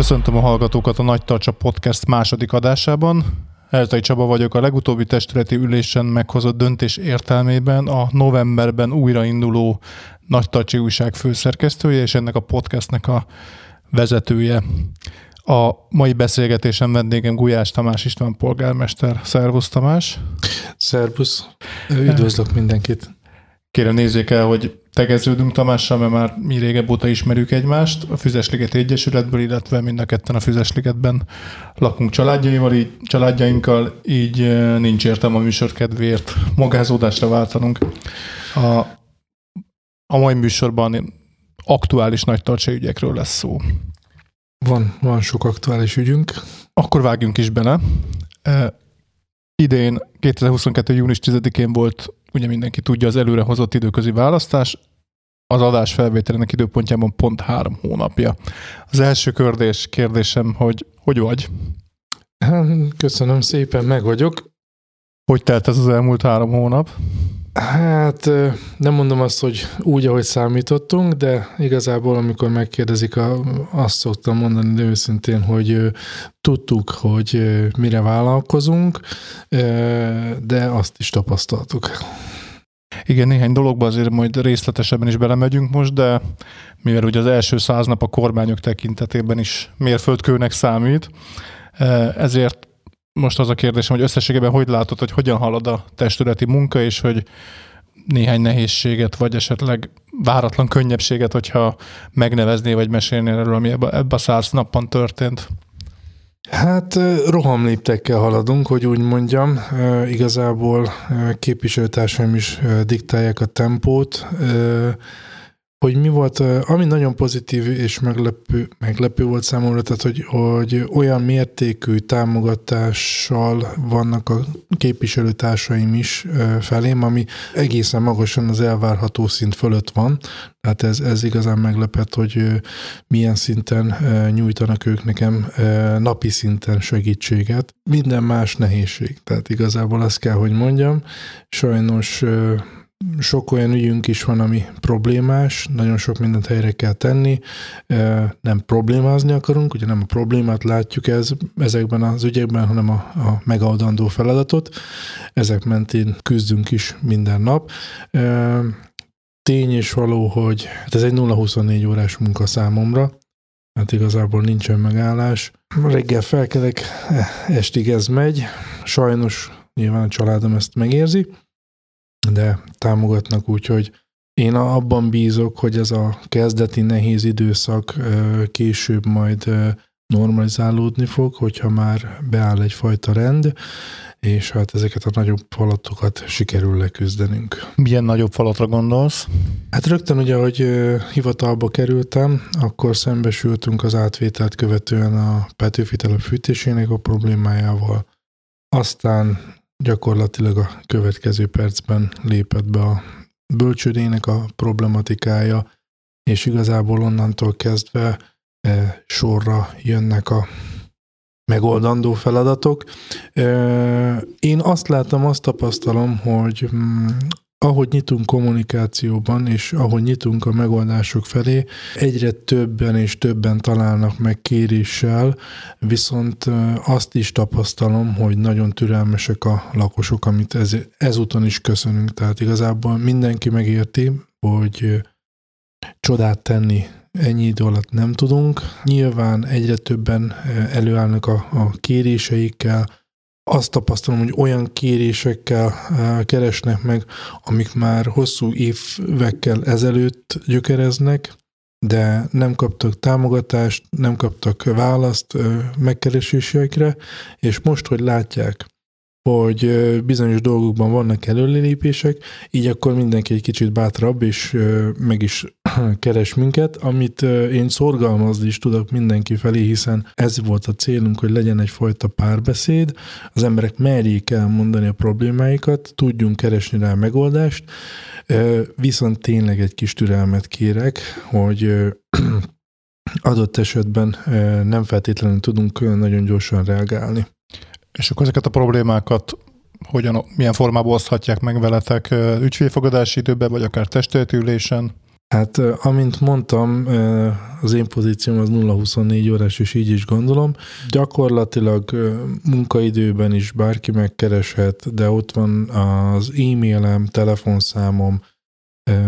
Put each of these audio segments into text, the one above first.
Köszöntöm a hallgatókat a Nagy Tarcsa Podcast második adásában. Eltai Csaba vagyok a legutóbbi testületi ülésen meghozott döntés értelmében a novemberben újrainduló Nagy Tarcsi újság főszerkesztője, és ennek a podcastnek a vezetője. A mai beszélgetésen vendégem Gulyás Tamás István polgármester. Szervusz Tamás! Szervusz! Üdvözlök mindenkit! Kérem nézzék el, hogy tegeződünk Tamással, mert már mi régebb óta ismerjük egymást a Füzesliget Egyesületből, illetve mind a ketten a Füzesligetben lakunk családjaival, így, családjainkkal, így nincs értelme a műsor kedvéért magázódásra váltanunk. A, a mai műsorban aktuális nagy ügyekről lesz szó. Van, van sok aktuális ügyünk. Akkor vágjunk is bele. E, idén, 2022. június 10-én volt ugye mindenki tudja az előrehozott időközi választás, az adás felvételének időpontjában pont három hónapja. Az első kérdés, kérdésem, hogy hogy vagy? Köszönöm szépen, meg vagyok. Hogy telt ez az elmúlt három hónap? Hát nem mondom azt, hogy úgy, ahogy számítottunk, de igazából amikor megkérdezik, a, azt szoktam mondani de őszintén, hogy tudtuk, hogy mire vállalkozunk, de azt is tapasztaltuk. Igen, néhány dologba azért majd részletesebben is belemegyünk most, de mivel ugye az első száz nap a kormányok tekintetében is mérföldkőnek számít, ezért most az a kérdésem, hogy összességében hogy látod, hogy hogyan halad a testületi munka, és hogy néhány nehézséget, vagy esetleg váratlan könnyebbséget, hogyha megnevezné, vagy mesélnél erről, ami ebbe, ebbe a száz napban történt? Hát rohamléptekkel haladunk, hogy úgy mondjam. Igazából képviselőtársaim is diktálják a tempót hogy mi volt, ami nagyon pozitív és meglepő, meglepő volt számomra, tehát hogy, hogy olyan mértékű támogatással vannak a képviselőtársaim is felém, ami egészen magasan az elvárható szint fölött van. Tehát ez, ez igazán meglepett, hogy milyen szinten nyújtanak ők nekem napi szinten segítséget. Minden más nehézség. Tehát igazából azt kell, hogy mondjam. Sajnos sok olyan ügyünk is van, ami problémás, nagyon sok mindent helyre kell tenni, nem problémázni akarunk, ugye nem a problémát látjuk ez, ezekben az ügyekben, hanem a, a megoldandó feladatot. Ezek mentén küzdünk is minden nap. Tény és való, hogy hát ez egy 0-24 órás munka számomra, hát igazából nincsen megállás. Reggel felkelek, estig ez megy, sajnos nyilván a családom ezt megérzi, de támogatnak úgy, hogy én abban bízok, hogy ez a kezdeti nehéz időszak később majd normalizálódni fog, hogyha már beáll egyfajta rend, és hát ezeket a nagyobb falatokat sikerül leküzdenünk. Milyen nagyobb falatra gondolsz? Hát rögtön ugye, hogy hivatalba kerültem, akkor szembesültünk az átvételt követően a Petőfi telep fűtésének a problémájával. Aztán gyakorlatilag a következő percben lépett be a bölcsődének a problematikája, és igazából onnantól kezdve e, sorra jönnek a megoldandó feladatok. E, én azt látom, azt tapasztalom, hogy mm, ahogy nyitunk kommunikációban, és ahogy nyitunk a megoldások felé, egyre többen és többen találnak meg kéréssel, viszont azt is tapasztalom, hogy nagyon türelmesek a lakosok, amit ez, ezúton is köszönünk. Tehát igazából mindenki megérti, hogy csodát tenni ennyi idő alatt nem tudunk. Nyilván egyre többen előállnak a, a kéréseikkel, azt tapasztalom, hogy olyan kérésekkel eh, keresnek meg, amik már hosszú évekkel ezelőtt gyökereznek, de nem kaptak támogatást, nem kaptak választ eh, megkeresésekre, és most, hogy látják, hogy bizonyos dolgokban vannak előlépések, így akkor mindenki egy kicsit bátrabb, és meg is keres minket, amit én szorgalmazni is tudok mindenki felé, hiszen ez volt a célunk, hogy legyen egyfajta párbeszéd, az emberek merjék elmondani a problémáikat, tudjunk keresni rá megoldást, viszont tényleg egy kis türelmet kérek, hogy adott esetben nem feltétlenül tudunk nagyon gyorsan reagálni. És akkor ezeket a problémákat hogyan, milyen formában oszthatják meg veletek ügyfélfogadási időben, vagy akár testületülésen? Hát, amint mondtam, az én pozícióm az 0-24 órás, és így is gondolom. Gyakorlatilag munkaidőben is bárki megkereshet, de ott van az e-mailem, telefonszámom,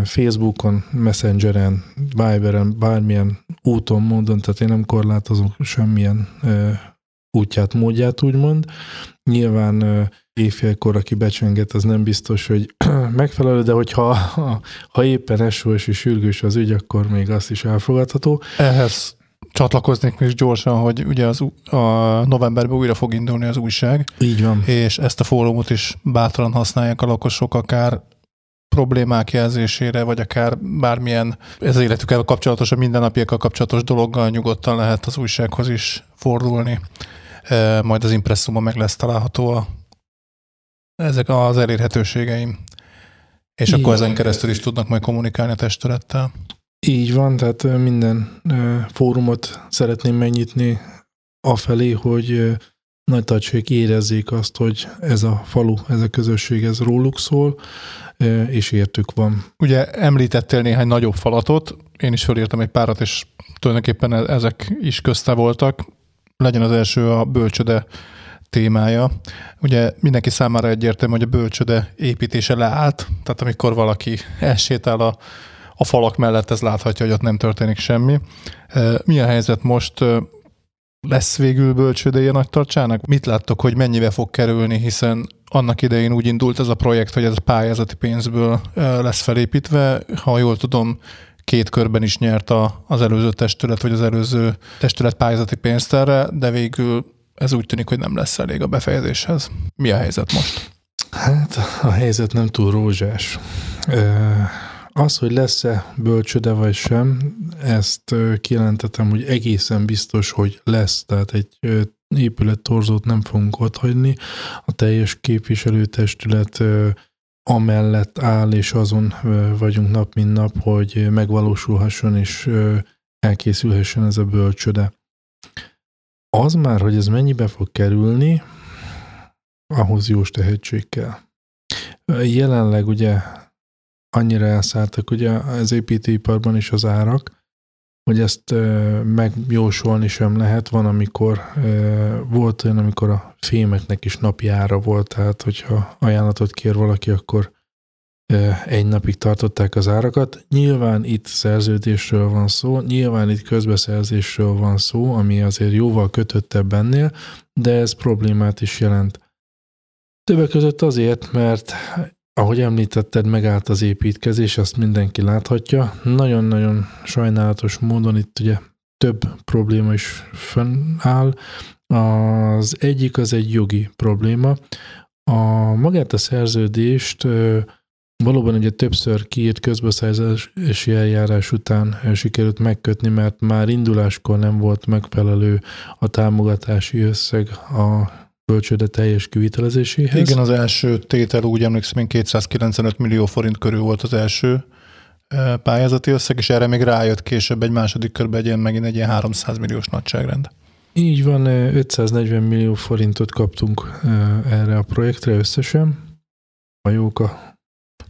Facebookon, Messengeren, Viberen, bármilyen úton, módon, tehát én nem korlátozom semmilyen útját, módját, úgymond. Nyilván éjfélkor, aki becsenget, az nem biztos, hogy megfelelő, de hogyha ha, éppen esős és sürgős az ügy, akkor még azt is elfogadható. Ehhez csatlakoznék még gyorsan, hogy ugye az, a novemberben újra fog indulni az újság. Így van. És ezt a fórumot is bátran használják a lakosok, akár problémák jelzésére, vagy akár bármilyen ez életükkel kapcsolatos, a mindennapiakkal kapcsolatos dologgal nyugodtan lehet az újsághoz is fordulni. Majd az impresszumon meg lesz található a, ezek az elérhetőségeim. És Igen. akkor ezen keresztül is tudnak majd kommunikálni a testülettel. Így van, tehát minden fórumot szeretném megnyitni afelé, hogy nagy tartsék érezzék azt, hogy ez a falu, ez a közösség, ez róluk szól, és értük van. Ugye említettél néhány nagyobb falatot, én is fölírtam egy párat, és tulajdonképpen e- ezek is közte voltak. Legyen az első a bölcsöde témája. Ugye mindenki számára egyértelmű, hogy a bölcsöde építése leállt, tehát amikor valaki elsétál a, a falak mellett, ez láthatja, hogy ott nem történik semmi. Mi a helyzet most? Lesz végül bölcsődeje nagy tartsának? Mit láttok, hogy mennyibe fog kerülni, hiszen annak idején úgy indult ez a projekt, hogy ez a pályázati pénzből lesz felépítve. Ha jól tudom, két körben is nyert a, az előző testület, vagy az előző testület pályázati pénzt erre, de végül ez úgy tűnik, hogy nem lesz elég a befejezéshez. Mi a helyzet most? Hát a helyzet nem túl rózsás. Az, hogy lesz-e bölcsöde vagy sem, ezt kijelentettem, hogy egészen biztos, hogy lesz. Tehát egy épülettorzót nem fogunk otthagyni. A teljes képviselőtestület amellett áll, és azon vagyunk nap, mint nap, hogy megvalósulhasson és elkészülhessen ez a bölcsöde. Az már, hogy ez mennyibe fog kerülni, ahhoz jó tehetség kell. Jelenleg ugye annyira elszálltak ugye az építőiparban is az árak, hogy ezt megjósolni sem lehet. Van, amikor volt olyan, amikor a fémeknek is napi ára volt, tehát hogyha ajánlatot kér valaki, akkor egy napig tartották az árakat. Nyilván itt szerződésről van szó, nyilván itt közbeszerzésről van szó, ami azért jóval kötöttebb ennél, de ez problémát is jelent. Többek között azért, mert ahogy említetted, megállt az építkezés, azt mindenki láthatja. Nagyon-nagyon sajnálatos módon itt ugye több probléma is fönnáll. Az egyik az egy jogi probléma. A magát a szerződést valóban ugye többször kiírt közbeszerzési eljárás után sikerült megkötni, mert már induláskor nem volt megfelelő a támogatási összeg a bölcsőde teljes kivitelezéséhez. Igen, az első tétel úgy emlékszem, én 295 millió forint körül volt az első e, pályázati összeg, és erre még rájött később egy második körben egy ilyen, megint egy ilyen 300 milliós nagyságrend. Így van, 540 millió forintot kaptunk e, erre a projektre összesen. A jók a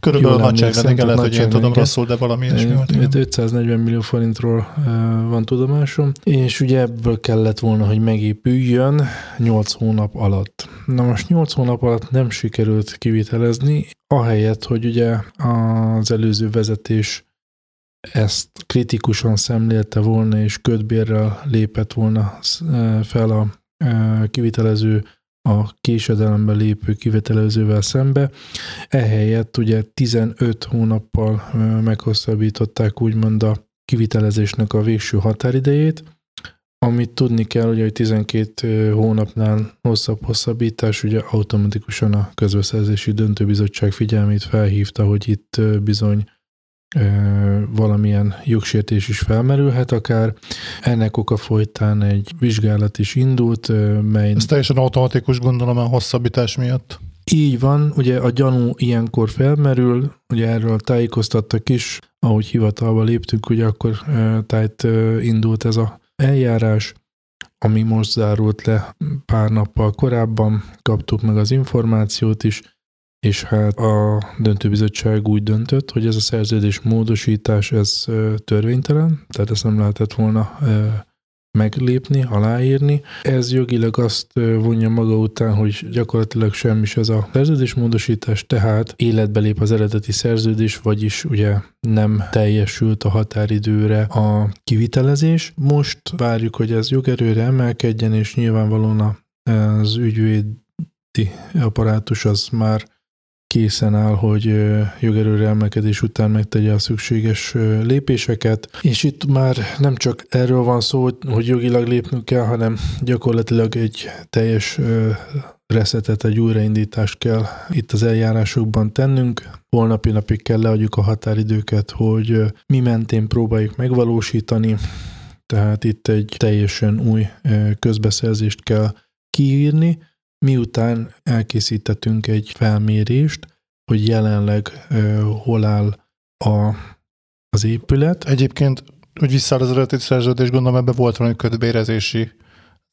Körülbelül nagyságrend, igen, lehet, hogy én tudom rosszul, de valami ilyesmi volt. 540 millió forintról van tudomásom, és ugye ebből kellett volna, hogy megépüljön 8 hónap alatt. Na most 8 hónap alatt nem sikerült kivitelezni, ahelyett, hogy ugye az előző vezetés ezt kritikusan szemlélte volna, és ködbérrel lépett volna fel a kivitelező a késedelembe lépő kivetelezővel szembe. Ehelyett ugye 15 hónappal meghosszabbították úgymond a kivitelezésnek a végső határidejét, amit tudni kell, hogy 12 hónapnál hosszabb hosszabbítás, ugye automatikusan a közbeszerzési döntőbizottság figyelmét felhívta, hogy itt bizony valamilyen jogsértés is felmerülhet akár. Ennek oka folytán egy vizsgálat is indult, mely... Ez teljesen automatikus gondolom a hosszabbítás miatt. Így van, ugye a gyanú ilyenkor felmerül, ugye erről tájékoztattak is, ahogy hivatalba léptünk, ugye akkor tájt indult ez a eljárás, ami most zárult le pár nappal korábban, kaptuk meg az információt is, és hát a döntőbizottság úgy döntött, hogy ez a szerződés módosítás, ez törvénytelen, tehát ezt nem lehetett volna meglépni, aláírni. Ez jogilag azt vonja maga után, hogy gyakorlatilag semmi ez a szerződésmódosítás, tehát életbe lép az eredeti szerződés, vagyis ugye nem teljesült a határidőre a kivitelezés. Most várjuk, hogy ez jogerőre emelkedjen, és nyilvánvalóan az ügyvédi apparátus az már készen áll, hogy jogerőre emelkedés után megtegye a szükséges lépéseket, és itt már nem csak erről van szó, hogy jogilag lépnünk kell, hanem gyakorlatilag egy teljes reszetet, egy újraindítást kell itt az eljárásokban tennünk. Holnapi napig kell leadjuk a határidőket, hogy mi mentén próbáljuk megvalósítani, tehát itt egy teljesen új közbeszerzést kell kiírni, miután elkészítettünk egy felmérést, hogy jelenleg uh, hol áll a, az épület. Egyébként, hogy visszaáll az eredeti szerződés, gondolom ebben volt valami kötbérezési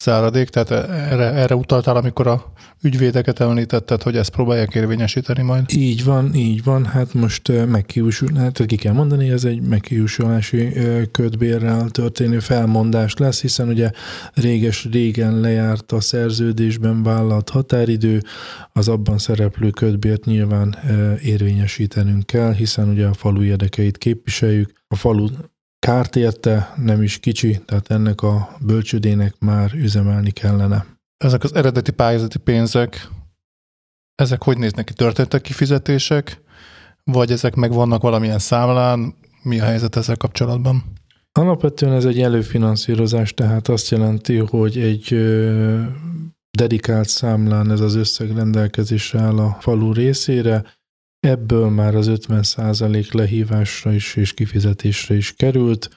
záradék, tehát erre, erre utaltál, amikor a ügyvédeket említetted, hogy ezt próbálják érvényesíteni majd? Így van, így van. Hát most megkiúsul, hát ki kell mondani, ez egy megkiúsulási ködbérrel történő felmondás lesz, hiszen ugye réges-régen lejárt a szerződésben vállalt határidő, az abban szereplő ködbért nyilván érvényesítenünk kell, hiszen ugye a falu érdekeit képviseljük, a falu kárt érte, nem is kicsi, tehát ennek a bölcsödének már üzemelni kellene. Ezek az eredeti pályázati pénzek, ezek hogy néznek ki? Történtek kifizetések, vagy ezek meg vannak valamilyen számlán? Mi a helyzet ezzel kapcsolatban? Alapvetően ez egy előfinanszírozás, tehát azt jelenti, hogy egy dedikált számlán ez az összeg rendelkezésre áll a falu részére, Ebből már az 50% lehívásra is és kifizetésre is került.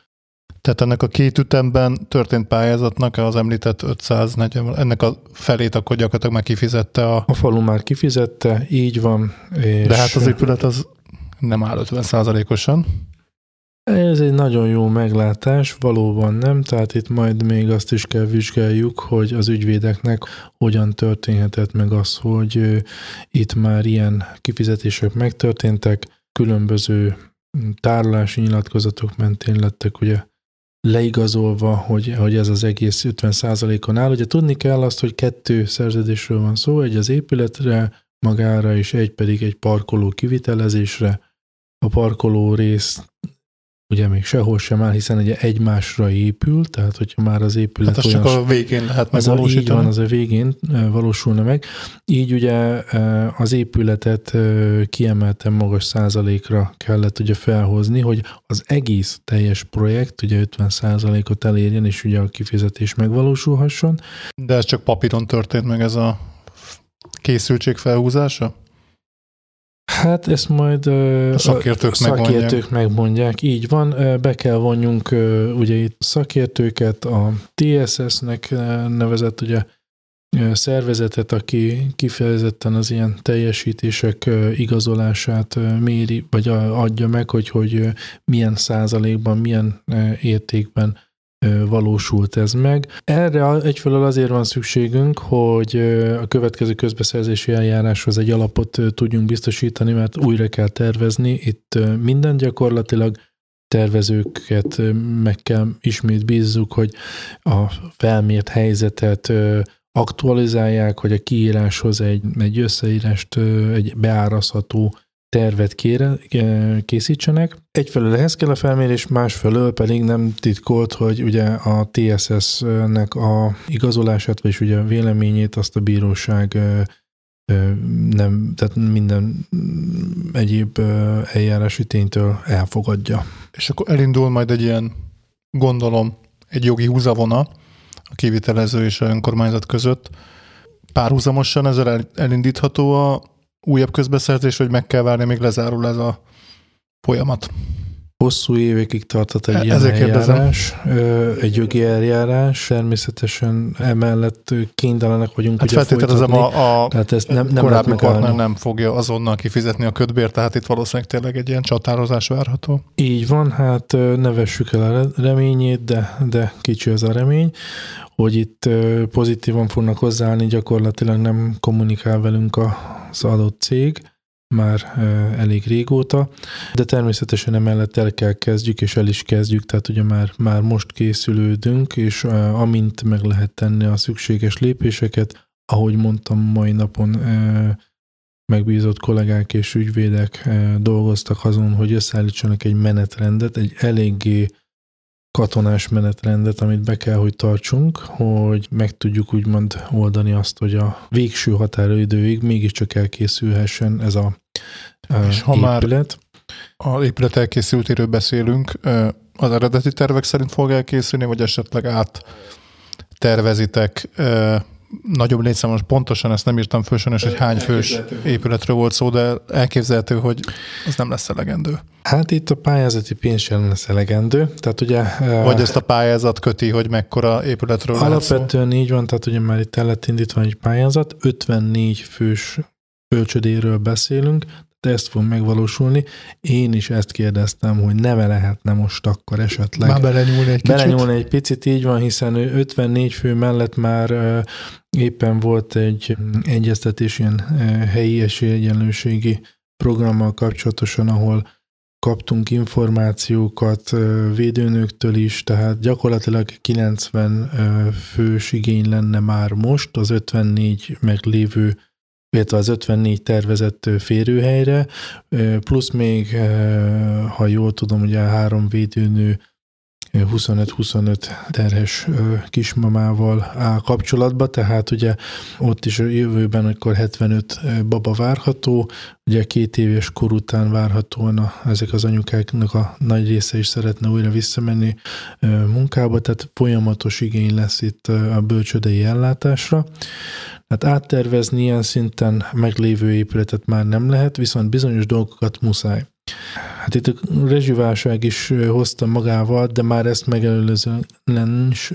Tehát ennek a két ütemben történt pályázatnak az említett 540, ennek a felét akkor gyakorlatilag már kifizette a... A falu már kifizette, így van. És... De hát az épület az nem áll 50% osan ez egy nagyon jó meglátás, valóban nem, tehát itt majd még azt is kell vizsgáljuk, hogy az ügyvédeknek hogyan történhetett meg az, hogy itt már ilyen kifizetések megtörténtek, különböző tárolási nyilatkozatok mentén lettek ugye leigazolva, hogy, hogy ez az egész 50%-on áll. Ugye tudni kell azt, hogy kettő szerződésről van szó, egy az épületre magára, és egy pedig egy parkoló kivitelezésre. A parkoló rész ugye még sehol sem áll, hiszen ugye egymásra épül, tehát hogyha már az épület hát az olyan... csak a végén lehet megvalósítani. Így van, az a végén valósulna meg. Így ugye az épületet kiemelten magas százalékra kellett ugye felhozni, hogy az egész teljes projekt ugye 50 százalékot elérjen, és ugye a kifizetés megvalósulhasson. De ez csak papíron történt meg ez a készültség felhúzása? Hát ezt majd a szakértők, a szakértők megmondják. megmondják. Így van, be kell vonjunk ugye itt szakértőket, a TSS-nek nevezett ugye szervezetet, aki kifejezetten az ilyen teljesítések igazolását méri, vagy adja meg, hogy, hogy milyen százalékban, milyen értékben valósult ez meg. Erre egyfelől azért van szükségünk, hogy a következő közbeszerzési eljáráshoz egy alapot tudjunk biztosítani, mert újra kell tervezni. Itt minden gyakorlatilag tervezőket meg kell ismét bízzuk, hogy a felmért helyzetet aktualizálják, hogy a kiíráshoz egy, egy összeírást, egy beárazható tervet kére, készítsenek. Egyfelől ehhez kell a felmérés, másfelől pedig nem titkolt, hogy ugye a TSS-nek a igazolását, vagy ugye a véleményét azt a bíróság nem, tehát minden egyéb eljárási ténytől elfogadja. És akkor elindul majd egy ilyen, gondolom, egy jogi húzavona a kivitelező és a önkormányzat között. Párhuzamosan ezzel elindítható a újabb közbeszerzés, vagy meg kell várni, még lezárul ez a folyamat? Hosszú évekig tartott egy ilyen eljárás, egy jogi eljárás, természetesen emellett kénytelenek vagyunk hát ugye feltételezem a, a tehát ezt nem, nem korábbi partner nem fogja azonnal kifizetni a ködbért, tehát itt valószínűleg tényleg egy ilyen csatározás várható. Így van, hát nevessük el a reményét, de, de kicsi az a remény, hogy itt pozitívan fognak hozzáállni, gyakorlatilag nem kommunikál velünk az adott cég, már elég régóta, de természetesen emellett el kell kezdjük, és el is kezdjük, tehát ugye már, már most készülődünk, és amint meg lehet tenni a szükséges lépéseket, ahogy mondtam, mai napon megbízott kollégák és ügyvédek dolgoztak azon, hogy összeállítsanak egy menetrendet, egy eléggé katonás menetrendet, amit be kell, hogy tartsunk, hogy meg tudjuk úgymond oldani azt, hogy a végső határidőig mégiscsak elkészülhessen ez a, és ha épület. Már a épület elkészültéről beszélünk, az eredeti tervek szerint fog elkészülni, vagy esetleg át tervezitek nagyobb létszámos, pontosan ezt nem írtam föl, hogy hány fős épületről volt szó, de elképzelhető, hogy az nem lesz elegendő. Hát itt a pályázati pénz sem lesz elegendő. Tehát ugye, Vagy ezt a pályázat köti, hogy mekkora épületről Alapvetően így van, tehát ugye már itt el lett indítva egy pályázat, 54 fős bölcsödéről beszélünk, ezt fog megvalósulni. Én is ezt kérdeztem, hogy neve lehetne most akkor esetleg. Már belenyúlni egy kicsit. Belenyúlni egy picit, így van, hiszen 54 fő mellett már éppen volt egy egyeztetés ilyen helyi esélyegyenlőségi programmal kapcsolatosan, ahol kaptunk információkat védőnöktől is, tehát gyakorlatilag 90 fős igény lenne már most az 54 meglévő illetve az 54 tervezett férőhelyre, plusz még, ha jól tudom, ugye három védőnő 25-25 terhes kismamával áll kapcsolatba, tehát ugye ott is a jövőben akkor 75 baba várható, ugye két éves kor után várhatóan a, ezek az anyukáknak a nagy része is szeretne újra visszamenni munkába, tehát folyamatos igény lesz itt a bölcsödei ellátásra. Hát áttervezni ilyen szinten meglévő épületet már nem lehet, viszont bizonyos dolgokat muszáj. Hát itt a rezsiválság is hozta magával, de már ezt megelőzően is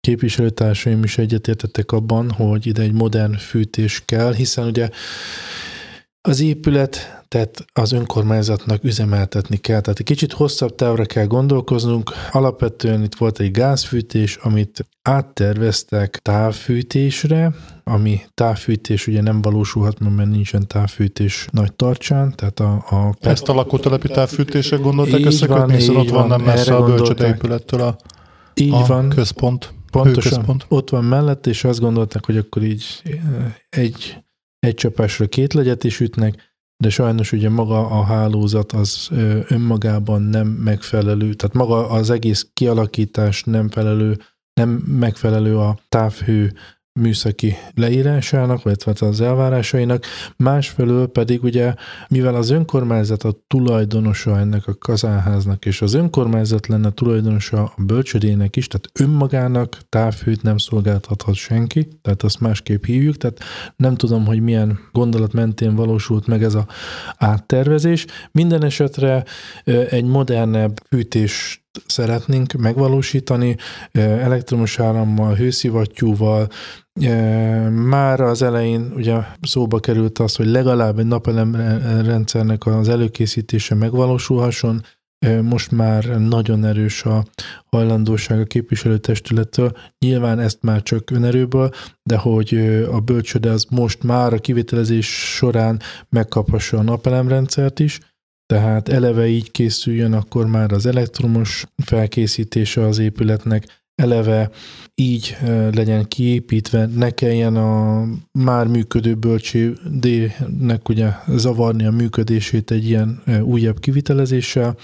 képviselőtársaim is egyetértettek abban, hogy ide egy modern fűtés kell, hiszen ugye az épület, tehát az önkormányzatnak üzemeltetni kell. Tehát egy kicsit hosszabb távra kell gondolkoznunk. Alapvetően itt volt egy gázfűtés, amit átterveztek távfűtésre, ami távfűtés ugye nem valósulhat, mert nincsen távfűtés nagy tartsán, tehát a... a Ezt a lakótelepi távfűtésre gondolták összekötni, hiszen ott van nem messze a bölcsödeépülettől a, így a van. központ. Pontosan, hőközpont. ott van mellett, és azt gondolták, hogy akkor így eh, egy egy csapásra két legyet is ütnek, de sajnos ugye maga a hálózat az önmagában nem megfelelő, tehát maga az egész kialakítás nem felelő, nem megfelelő a távhő műszaki leírásának, vagy hát az elvárásainak, másfelől pedig ugye, mivel az önkormányzat a tulajdonosa ennek a kazánháznak, és az önkormányzat lenne tulajdonosa a bölcsödének is, tehát önmagának távhőt nem szolgáltathat senki, tehát azt másképp hívjuk, tehát nem tudom, hogy milyen gondolat mentén valósult meg ez a áttervezés. Minden esetre egy modernebb fűtés szeretnénk megvalósítani elektromos árammal, hőszivattyúval, már az elején ugye szóba került az, hogy legalább egy napelem rendszernek az előkészítése megvalósulhasson, most már nagyon erős a hajlandóság a képviselőtestülettől. Nyilván ezt már csak önerőből, de hogy a bölcsöde az most már a kivitelezés során megkaphassa a napelemrendszert is, tehát eleve így készüljön akkor már az elektromos felkészítése az épületnek, eleve így legyen kiépítve, ne kelljen a már működő bölcsődének ugye zavarni a működését egy ilyen újabb kivitelezéssel.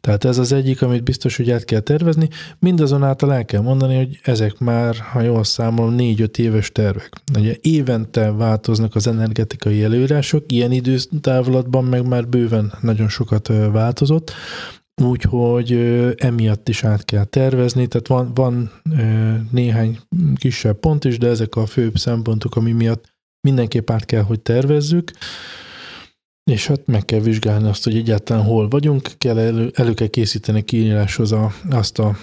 Tehát ez az egyik, amit biztos, hogy át kell tervezni. Mindazonáltal el kell mondani, hogy ezek már, ha jól számolom, négy-öt éves tervek. Ugye évente változnak az energetikai előírások, ilyen időtávlatban meg már bőven nagyon sokat változott, Úgyhogy emiatt is át kell tervezni, tehát van, van néhány kisebb pont is, de ezek a főbb szempontok, ami miatt mindenképp át kell, hogy tervezzük, és hát meg kell vizsgálni azt, hogy egyáltalán hol vagyunk, kell elő, elő kell készíteni kiíráshoz a, azt a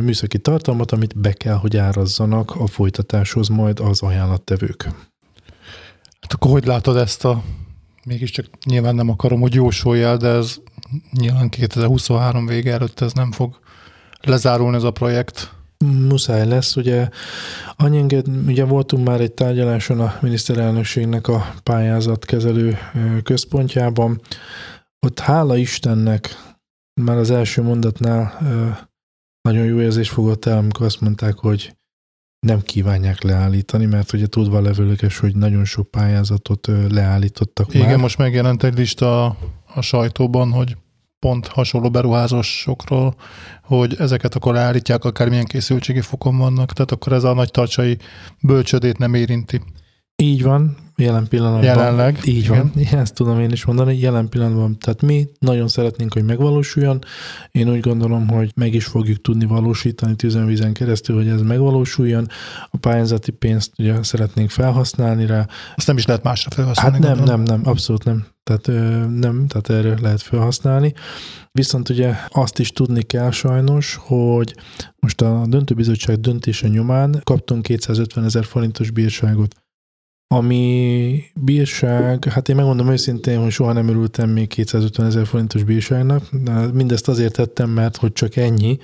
műszaki tartalmat, amit be kell, hogy árazzanak a folytatáshoz majd az ajánlattevők. Hát akkor hogy látod ezt a, mégiscsak nyilván nem akarom, hogy jósoljál, de ez nyilván 2023 vége előtt ez nem fog lezárulni ez a projekt. Muszáj lesz, ugye annyi ugye voltunk már egy tárgyaláson a miniszterelnökségnek a pályázatkezelő központjában, ott hála Istennek már az első mondatnál nagyon jó érzés fogott el, amikor azt mondták, hogy nem kívánják leállítani, mert ugye tudva levőleges, hogy nagyon sok pályázatot leállítottak Igen, már. most megjelent egy lista a sajtóban, hogy pont hasonló beruházásokról, hogy ezeket akkor leállítják, akármilyen készültségi fokon vannak, tehát akkor ez a nagy tartsai bölcsödét nem érinti. Így van, jelen pillanatban. Jelenleg. Így igen. van, ezt tudom én is mondani, jelen pillanatban. Tehát mi nagyon szeretnénk, hogy megvalósuljon. Én úgy gondolom, hogy meg is fogjuk tudni valósítani tüzenvízen keresztül, hogy ez megvalósuljon. A pályázati pénzt ugye szeretnénk felhasználni rá. Azt nem is lehet másra felhasználni. Hát nem, gondolom. nem, nem, abszolút nem. Tehát nem, tehát erre lehet felhasználni. Viszont ugye azt is tudni kell sajnos, hogy most a döntőbizottság döntése nyomán kaptunk 250 ezer forintos bírságot ami bírság, hát én megmondom őszintén, hogy soha nem örültem még 250 ezer forintos bírságnak. Mindezt azért tettem, mert hogy csak ennyi.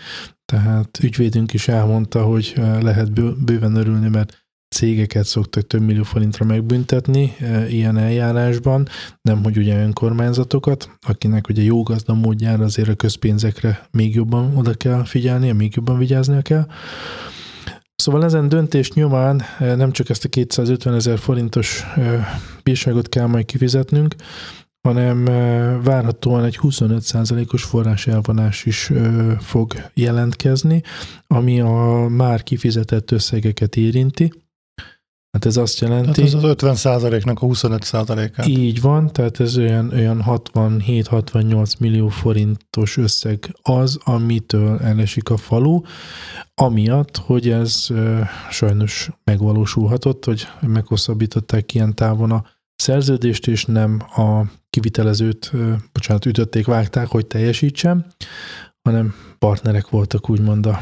Tehát ügyvédünk is elmondta, hogy lehet bőven örülni, mert cégeket szoktak több millió forintra megbüntetni ilyen eljárásban, nem hogy ugye önkormányzatokat, akinek ugye jó gazda módjára azért a közpénzekre még jobban oda kell figyelni, még jobban vigyáznia kell. Szóval ezen döntés nyomán eh, nem csak ezt a 250 ezer forintos eh, bírságot kell majd kifizetnünk, hanem eh, várhatóan egy 25%-os forrás elvonás is fog jelentkezni, ami a már kifizetett összegeket érinti. Hát ez azt jelenti... Hát ez az 50 százaléknak a 25 százalékát. Így van, tehát ez olyan, olyan 67-68 millió forintos összeg az, amitől elesik a falu, amiatt, hogy ez e, sajnos megvalósulhatott, hogy meghosszabbították ilyen távon a szerződést, és nem a kivitelezőt, e, bocsánat, ütötték, vágták, hogy teljesítsem, hanem partnerek voltak úgymond a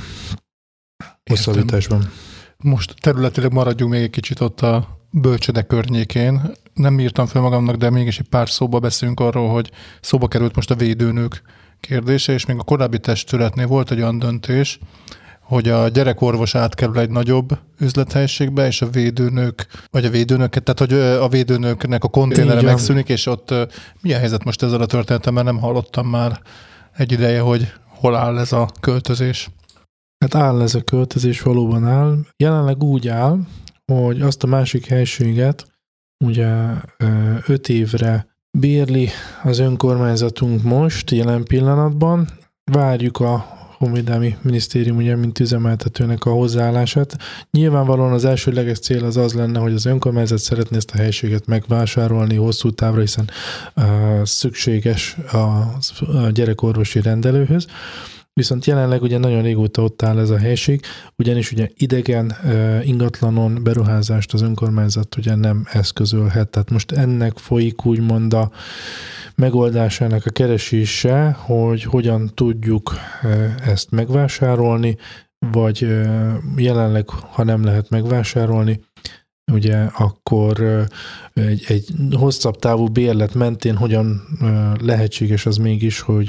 hosszabbításban. Értem. Most területileg maradjunk még egy kicsit ott a bölcsöde környékén. Nem írtam fel magamnak, de mégis egy pár szóba beszélünk arról, hogy szóba került most a védőnők kérdése, és még a korábbi testületnél volt egy olyan döntés, hogy a gyerekorvos átkerül egy nagyobb üzlethelyiségbe, és a védőnők, vagy a védőnöket, tehát hogy a védőnőknek a konténere megszűnik, és ott milyen helyzet most ezzel a történetem, mert nem hallottam már egy ideje, hogy hol áll ez a költözés. Hát áll ez a költözés, valóban áll. Jelenleg úgy áll, hogy azt a másik helységet ugye öt évre bérli az önkormányzatunk most, jelen pillanatban. Várjuk a Honvédelmi Minisztérium ugye, mint üzemeltetőnek a hozzáállását. Nyilvánvalóan az elsőleges cél az az lenne, hogy az önkormányzat szeretné ezt a helységet megvásárolni hosszú távra, hiszen uh, szükséges a, a gyerekorvosi rendelőhöz. Viszont jelenleg ugye nagyon régóta ott áll ez a helység, ugyanis ugye idegen ingatlanon beruházást az önkormányzat ugye nem eszközölhet. Tehát most ennek folyik úgymond a megoldásának a keresése, hogy hogyan tudjuk ezt megvásárolni, vagy jelenleg, ha nem lehet megvásárolni, ugye akkor egy, egy hosszabb távú bérlet mentén hogyan lehetséges az mégis, hogy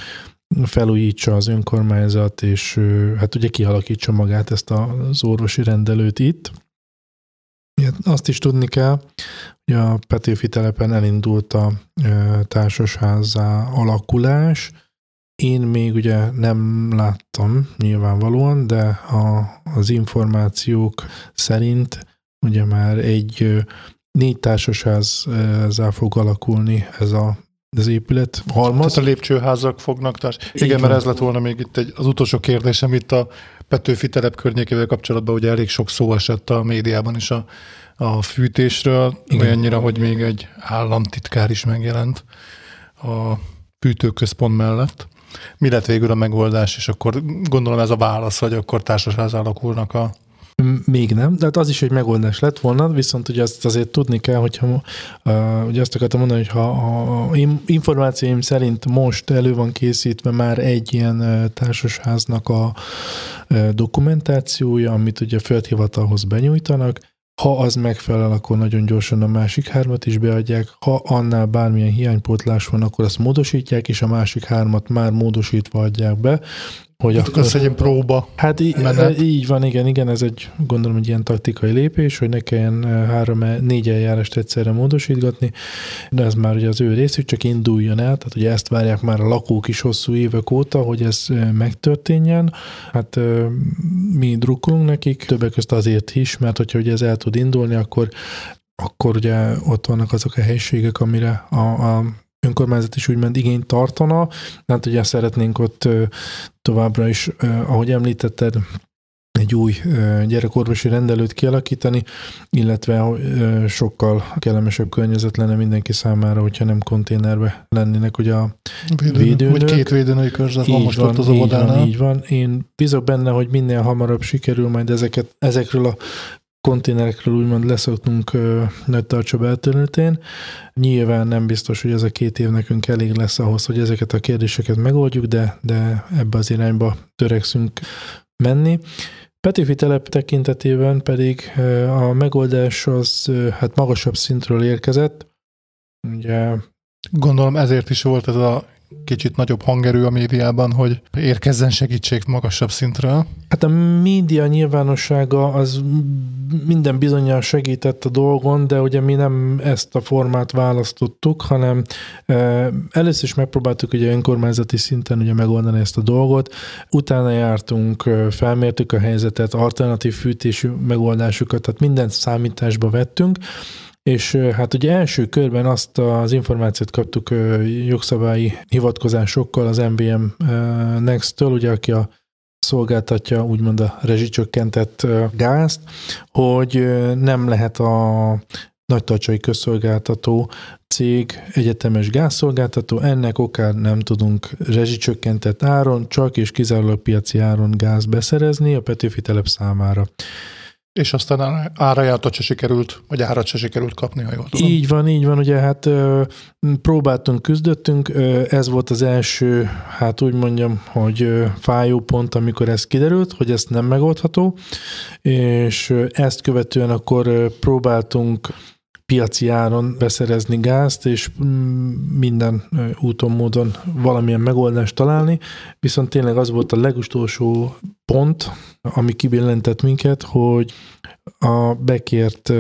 felújítsa az önkormányzat, és hát ugye kialakítsa magát ezt az orvosi rendelőt itt. Azt is tudni kell, hogy a Petőfi telepen elindult a társasházzá alakulás. Én még ugye nem láttam nyilvánvalóan, de a, az információk szerint ugye már egy négy társasházzá fog alakulni ez a az épület halmaz. Tehát a lépcsőházak fognak társ. Igen, Igen, mert ez lett volna még itt egy, az utolsó kérdésem itt a Petőfi telep környékével kapcsolatban, ugye elég sok szó esett a médiában is a, a fűtésről, Igen. olyannyira, hogy még egy államtitkár is megjelent a fűtőközpont mellett. Mi lett végül a megoldás, és akkor gondolom ez a válasz, hogy akkor társaság alakulnak a még nem, de hát az is egy megoldás lett volna, viszont ugye azt azért tudni kell, hogyha uh, ugye azt akartam mondani, hogy ha a információim szerint most elő van készítve már egy ilyen társasháznak a dokumentációja, amit ugye földhivatalhoz benyújtanak, Ha az megfelel, akkor nagyon gyorsan a másik hármat is beadják. Ha annál bármilyen hiánypótlás van, akkor azt módosítják, és a másik hármat már módosítva adják be hogy hát akkor... Ez egy próba Hát í- így van, igen, igen, ez egy gondolom egy ilyen taktikai lépés, hogy ne kelljen eh, három, e- négy eljárást egyszerre módosítgatni, de ez már ugye az ő részük, csak induljon el, tehát ugye ezt várják már a lakók is hosszú évek óta, hogy ez eh, megtörténjen. Hát eh, mi drukkolunk nekik, többek között azért is, mert hogyha ugye ez el tud indulni, akkor akkor ugye ott vannak azok a helységek, amire a, a önkormányzat is úgymond igényt tartana. Hát ugye szeretnénk ott továbbra is, ahogy említetted, egy új gyerekorvosi rendelőt kialakítani, illetve sokkal kellemesebb környezet lenne mindenki számára, hogyha nem konténerbe lennének ugye a védőnök. Vagy két védőnői körzet van most van, ott az így óvodánál. Van, így van. Én bízok benne, hogy minél hamarabb sikerül majd ezeket, ezekről a konténerekről úgymond leszoktunk nagy tartsa elterületén. Nyilván nem biztos, hogy ez a két év nekünk elég lesz ahhoz, hogy ezeket a kérdéseket megoldjuk, de, de ebbe az irányba törekszünk menni. Petifi telep tekintetében pedig a megoldás az hát magasabb szintről érkezett. Ugye Gondolom ezért is volt ez a kicsit nagyobb hangerő a médiában, hogy érkezzen segítség magasabb szintről. Hát a média nyilvánossága az minden bizonyal segített a dolgon, de ugye mi nem ezt a formát választottuk, hanem először is megpróbáltuk ugye önkormányzati szinten ugye megoldani ezt a dolgot, utána jártunk, felmértük a helyzetet, alternatív fűtésű megoldásokat, tehát mindent számításba vettünk, és hát ugye első körben azt az információt kaptuk jogszabályi hivatkozásokkal az MBM Next-től, ugye aki a szolgáltatja úgymond a rezsicsökkentett gázt, hogy nem lehet a nagytartsai közszolgáltató cég egyetemes gázszolgáltató, ennek okán nem tudunk rezsicsökkentett áron, csak és kizárólag piaci áron gáz beszerezni a Petőfi telep számára. És aztán áraját se sikerült, vagy árat se sikerült kapni, ha jól tudom. Így van, így van, ugye hát próbáltunk, küzdöttünk, ez volt az első, hát úgy mondjam, hogy fájó pont, amikor ez kiderült, hogy ez nem megoldható, és ezt követően akkor próbáltunk piaci áron beszerezni gázt, és mm, minden úton, módon valamilyen megoldást találni, viszont tényleg az volt a legutolsó pont, ami kibillentett minket, hogy a bekért,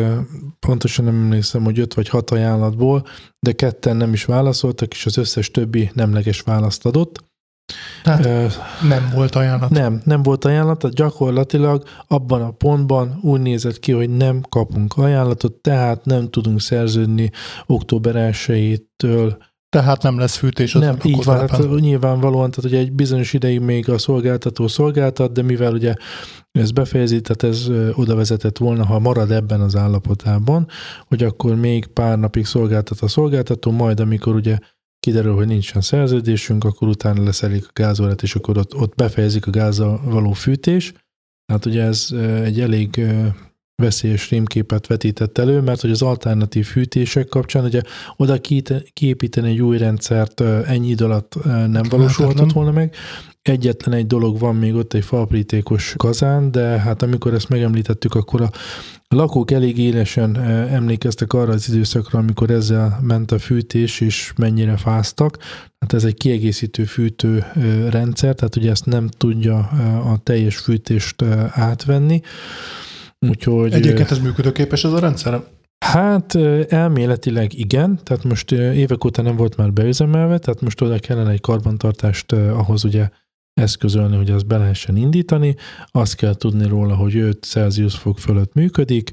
pontosan nem emlékszem, hogy öt vagy hat ajánlatból, de ketten nem is válaszoltak, és az összes többi nemleges választ adott. Tehát uh, nem volt ajánlat. Nem, nem volt ajánlat, gyakorlatilag abban a pontban úgy nézett ki, hogy nem kapunk ajánlatot, tehát nem tudunk szerződni október 1-től tehát nem lesz fűtés az Nem, így van, hát nyilvánvalóan, tehát ugye egy bizonyos ideig még a szolgáltató szolgáltat, de mivel ugye ez befejezi, tehát ez oda vezetett volna, ha marad ebben az állapotában, hogy akkor még pár napig szolgáltat a szolgáltató, majd amikor ugye kiderül, hogy nincsen szerződésünk, akkor utána leszelik a gázórát, és akkor ott, ott befejezik a gázzal való fűtés. Hát ugye ez egy elég veszélyes rémképet vetített elő, mert hogy az alternatív fűtések kapcsán ugye oda kiépíteni egy új rendszert ennyi idő alatt nem valósulhatott volna meg. Egyetlen egy dolog van még ott, egy falprítékos kazán, de hát amikor ezt megemlítettük, akkor a lakók elég élesen emlékeztek arra az időszakra, amikor ezzel ment a fűtés, és mennyire fáztak. Hát ez egy kiegészítő fűtő rendszer, tehát ugye ezt nem tudja a teljes fűtést átvenni. Úgyhogy, Egyébként ez működőképes ez a rendszer? Hát elméletileg igen, tehát most évek óta nem volt már beüzemelve, tehát most oda kellene egy karbantartást ahhoz ugye eszközölni, hogy azt be lehessen indítani. Azt kell tudni róla, hogy 5 Celsius fok fölött működik,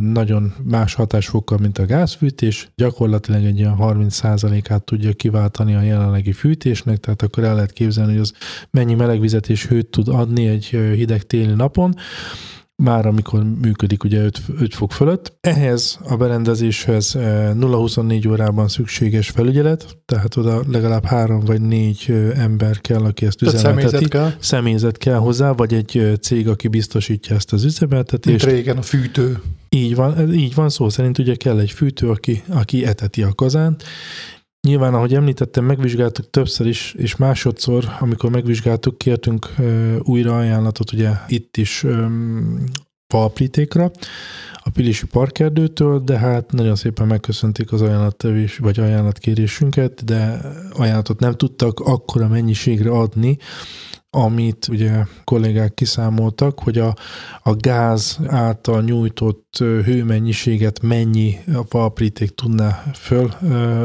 nagyon más hatásfokkal, mint a gázfűtés, gyakorlatilag egy ilyen 30%-át tudja kiváltani a jelenlegi fűtésnek, tehát akkor el lehet képzelni, hogy az mennyi melegvizet és hőt tud adni egy hideg téli napon már amikor működik ugye 5, 5 fok fölött. Ehhez a berendezéshez 0-24 eh, órában szükséges felügyelet, tehát oda legalább három vagy négy eh, ember kell, aki ezt üzemelteti. Személyzet kell. Személyzet kell hozzá, vagy egy eh, cég, aki biztosítja ezt az üzemeltetést. Mint régen a fűtő. Így van, így van szó szerint ugye kell egy fűtő, aki, aki eteti a kazánt, Nyilván, ahogy említettem, megvizsgáltuk többször is, és másodszor, amikor megvizsgáltuk, kértünk újra ajánlatot, ugye itt is falprítékra a Pilisi Parkerdőtől, de hát nagyon szépen megköszönték az ajánlattevés, vagy ajánlatkérésünket, de ajánlatot nem tudtak akkora mennyiségre adni, amit ugye kollégák kiszámoltak, hogy a, a gáz által nyújtott hőmennyiséget mennyi a falpríték tudná föl,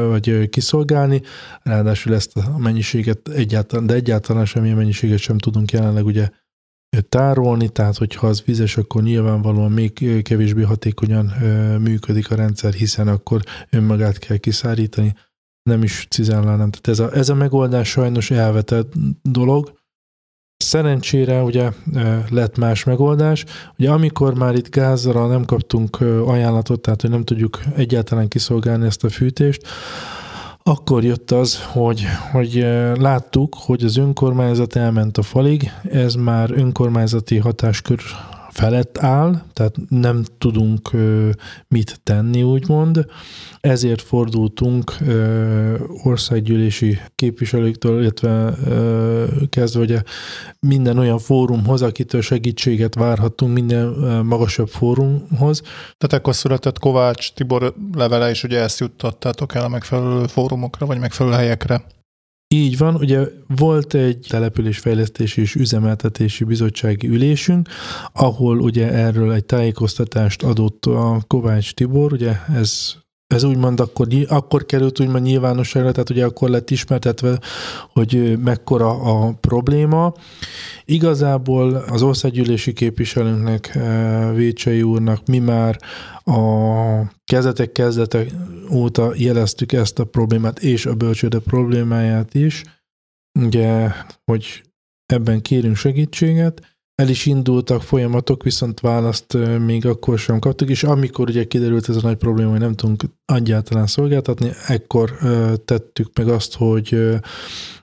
vagy kiszolgálni, ráadásul ezt a mennyiséget egyáltalán, de egyáltalán semmilyen mennyiséget sem tudunk jelenleg ugye tárolni, tehát hogyha az vizes, akkor nyilvánvalóan még kevésbé hatékonyan működik a rendszer, hiszen akkor önmagát kell kiszárítani, nem is cizellálnám. Tehát ez a, ez a megoldás sajnos elvetett dolog, Szerencsére ugye lett más megoldás. Ugye amikor már itt gázra nem kaptunk ajánlatot, tehát hogy nem tudjuk egyáltalán kiszolgálni ezt a fűtést, akkor jött az, hogy, hogy láttuk, hogy az önkormányzat elment a falig, ez már önkormányzati hatáskör felett áll, tehát nem tudunk mit tenni, úgymond. Ezért fordultunk országgyűlési képviselőktől, illetve kezdve ugye minden olyan fórumhoz, akitől segítséget várhatunk, minden magasabb fórumhoz. Tehát akkor született Kovács Tibor levele, és ugye ezt juttattátok el a megfelelő fórumokra, vagy megfelelő helyekre. Így van, ugye volt egy településfejlesztési és üzemeltetési bizottsági ülésünk, ahol ugye erről egy tájékoztatást adott a Kovács Tibor, ugye ez ez úgymond akkor, akkor került úgymond nyilvánosságra, tehát ugye akkor lett ismertetve, hogy mekkora a probléma. Igazából az országgyűlési képviselőnknek, Vécsei úrnak mi már a kezdetek kezdetek óta jeleztük ezt a problémát, és a bölcsőde problémáját is, ugye, hogy ebben kérünk segítséget, el is indultak folyamatok, viszont választ még akkor sem kaptuk, és amikor ugye kiderült ez a nagy probléma, hogy nem tudunk egyáltalán szolgáltatni, ekkor tettük meg azt, hogy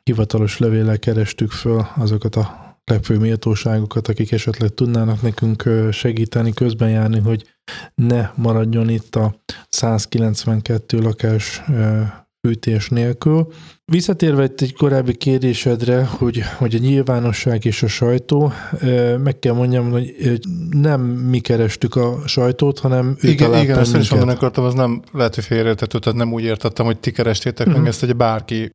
hivatalos levéllel kerestük föl azokat a legfőbb méltóságokat, akik esetleg tudnának nekünk segíteni, közben járni, hogy ne maradjon itt a 192 lakás fűtés nélkül. Visszatérve egy korábbi kérdésedre, hogy, hogy a nyilvánosság és a sajtó, meg kell mondjam, hogy nem mi kerestük a sajtót, hanem ő Igen, igen ezt is mondani akartam, az nem lehet, hogy félreértető, tehát nem úgy értettem, hogy ti kerestétek uh-huh. meg mhm. ezt, hogy bárki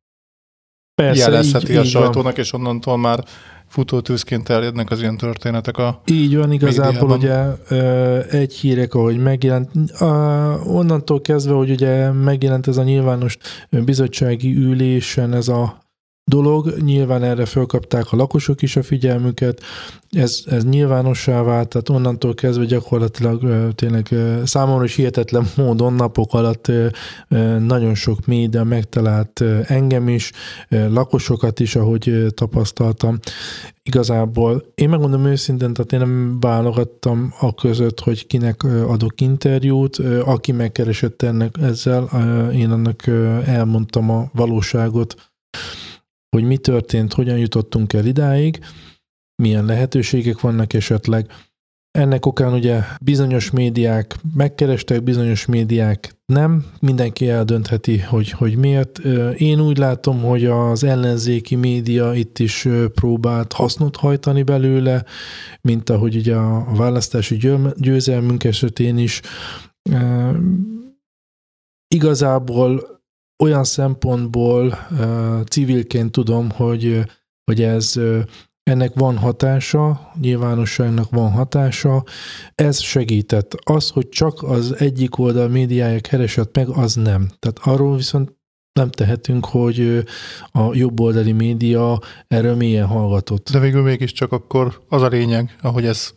Persze, jelezheti így, a így sajtónak, van. és onnantól már futótűzként terjednek az ilyen történetek a Így van, igazából médiában. ugye egy hírek, ahogy megjelent, onnantól kezdve, hogy ugye megjelent ez a nyilvános bizottsági ülésen ez a dolog. Nyilván erre fölkapták a lakosok is a figyelmüket, ez, ez nyilvánossá vált, tehát onnantól kezdve gyakorlatilag tényleg számomra is hihetetlen módon napok alatt nagyon sok média megtalált engem is, lakosokat is, ahogy tapasztaltam. Igazából én megmondom őszintén, tehát én nem válogattam a között, hogy kinek adok interjút, aki megkeresett ennek ezzel, én annak elmondtam a valóságot, hogy mi történt, hogyan jutottunk el idáig, milyen lehetőségek vannak esetleg. Ennek okán ugye bizonyos médiák megkerestek, bizonyos médiák nem, mindenki eldöntheti, hogy, hogy miért. Én úgy látom, hogy az ellenzéki média itt is próbált hasznot hajtani belőle, mint ahogy ugye a választási győzelmünk esetén is. Igazából olyan szempontból civilként tudom, hogy, hogy ez ennek van hatása, nyilvánosságnak van hatása, ez segített. Az, hogy csak az egyik oldal médiája keresett meg, az nem. Tehát arról viszont nem tehetünk, hogy a jobboldali média erről milyen hallgatott. De végül mégiscsak akkor az a lényeg, ahogy ez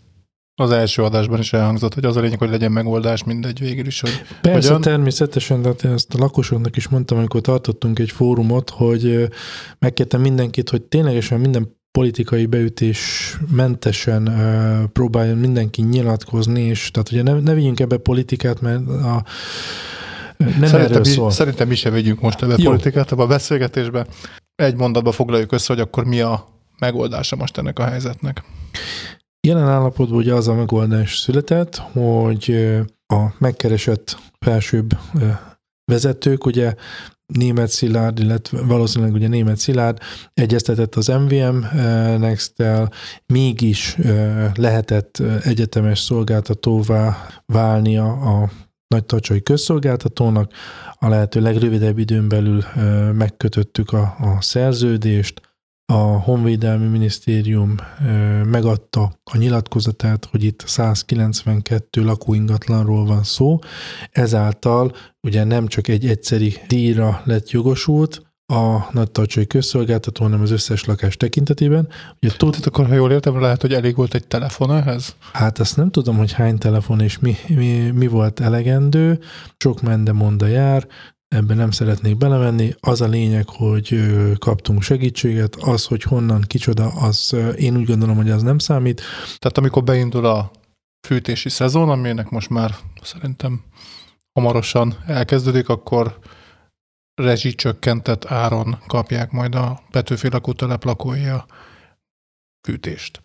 az első adásban is elhangzott, hogy az a lényeg, hogy legyen megoldás mindegy végül is. Hogy Persze, hogyan... természetesen, de hát ezt a lakosoknak is mondtam, amikor tartottunk egy fórumot, hogy megkértem mindenkit, hogy ténylegesen minden politikai beütés mentesen uh, próbáljon mindenki nyilatkozni, és tehát ugye ne, ne vigyünk ebbe politikát, mert a nem szerintem, erről szól. Szerintem mi sem vegyünk most ebbe Jó. politikát, ebbe a beszélgetésbe. Egy mondatba foglaljuk össze, hogy akkor mi a megoldása most ennek a helyzetnek. Jelen állapotban ugye az a megoldás született, hogy a megkeresett felsőbb vezetők ugye német Szilárd, illetve valószínűleg ugye német Szilárd egyeztetett az MVM Next-tel, mégis lehetett egyetemes szolgáltatóvá válnia a nagy tacsai közszolgáltatónak. A lehető legrövidebb időn belül megkötöttük a, a szerződést, a Honvédelmi Minisztérium megadta a nyilatkozatát, hogy itt 192 lakóingatlanról van szó, ezáltal ugye nem csak egy egyszeri díjra lett jogosult, a nagy közszolgáltató, hanem az összes lakás tekintetében. Ugye tud... Tehát akkor, ha jól értem, lehet, hogy elég volt egy telefon ehhez? Hát azt nem tudom, hogy hány telefon és mi, mi, mi volt elegendő. Sok mende monda jár, ebben nem szeretnék belemenni. Az a lényeg, hogy kaptunk segítséget, az, hogy honnan, kicsoda, az én úgy gondolom, hogy az nem számít. Tehát amikor beindul a fűtési szezon, aminek most már szerintem hamarosan elkezdődik, akkor rezsicsökkentett áron kapják majd a Petőfi lakótelep lakói fűtést.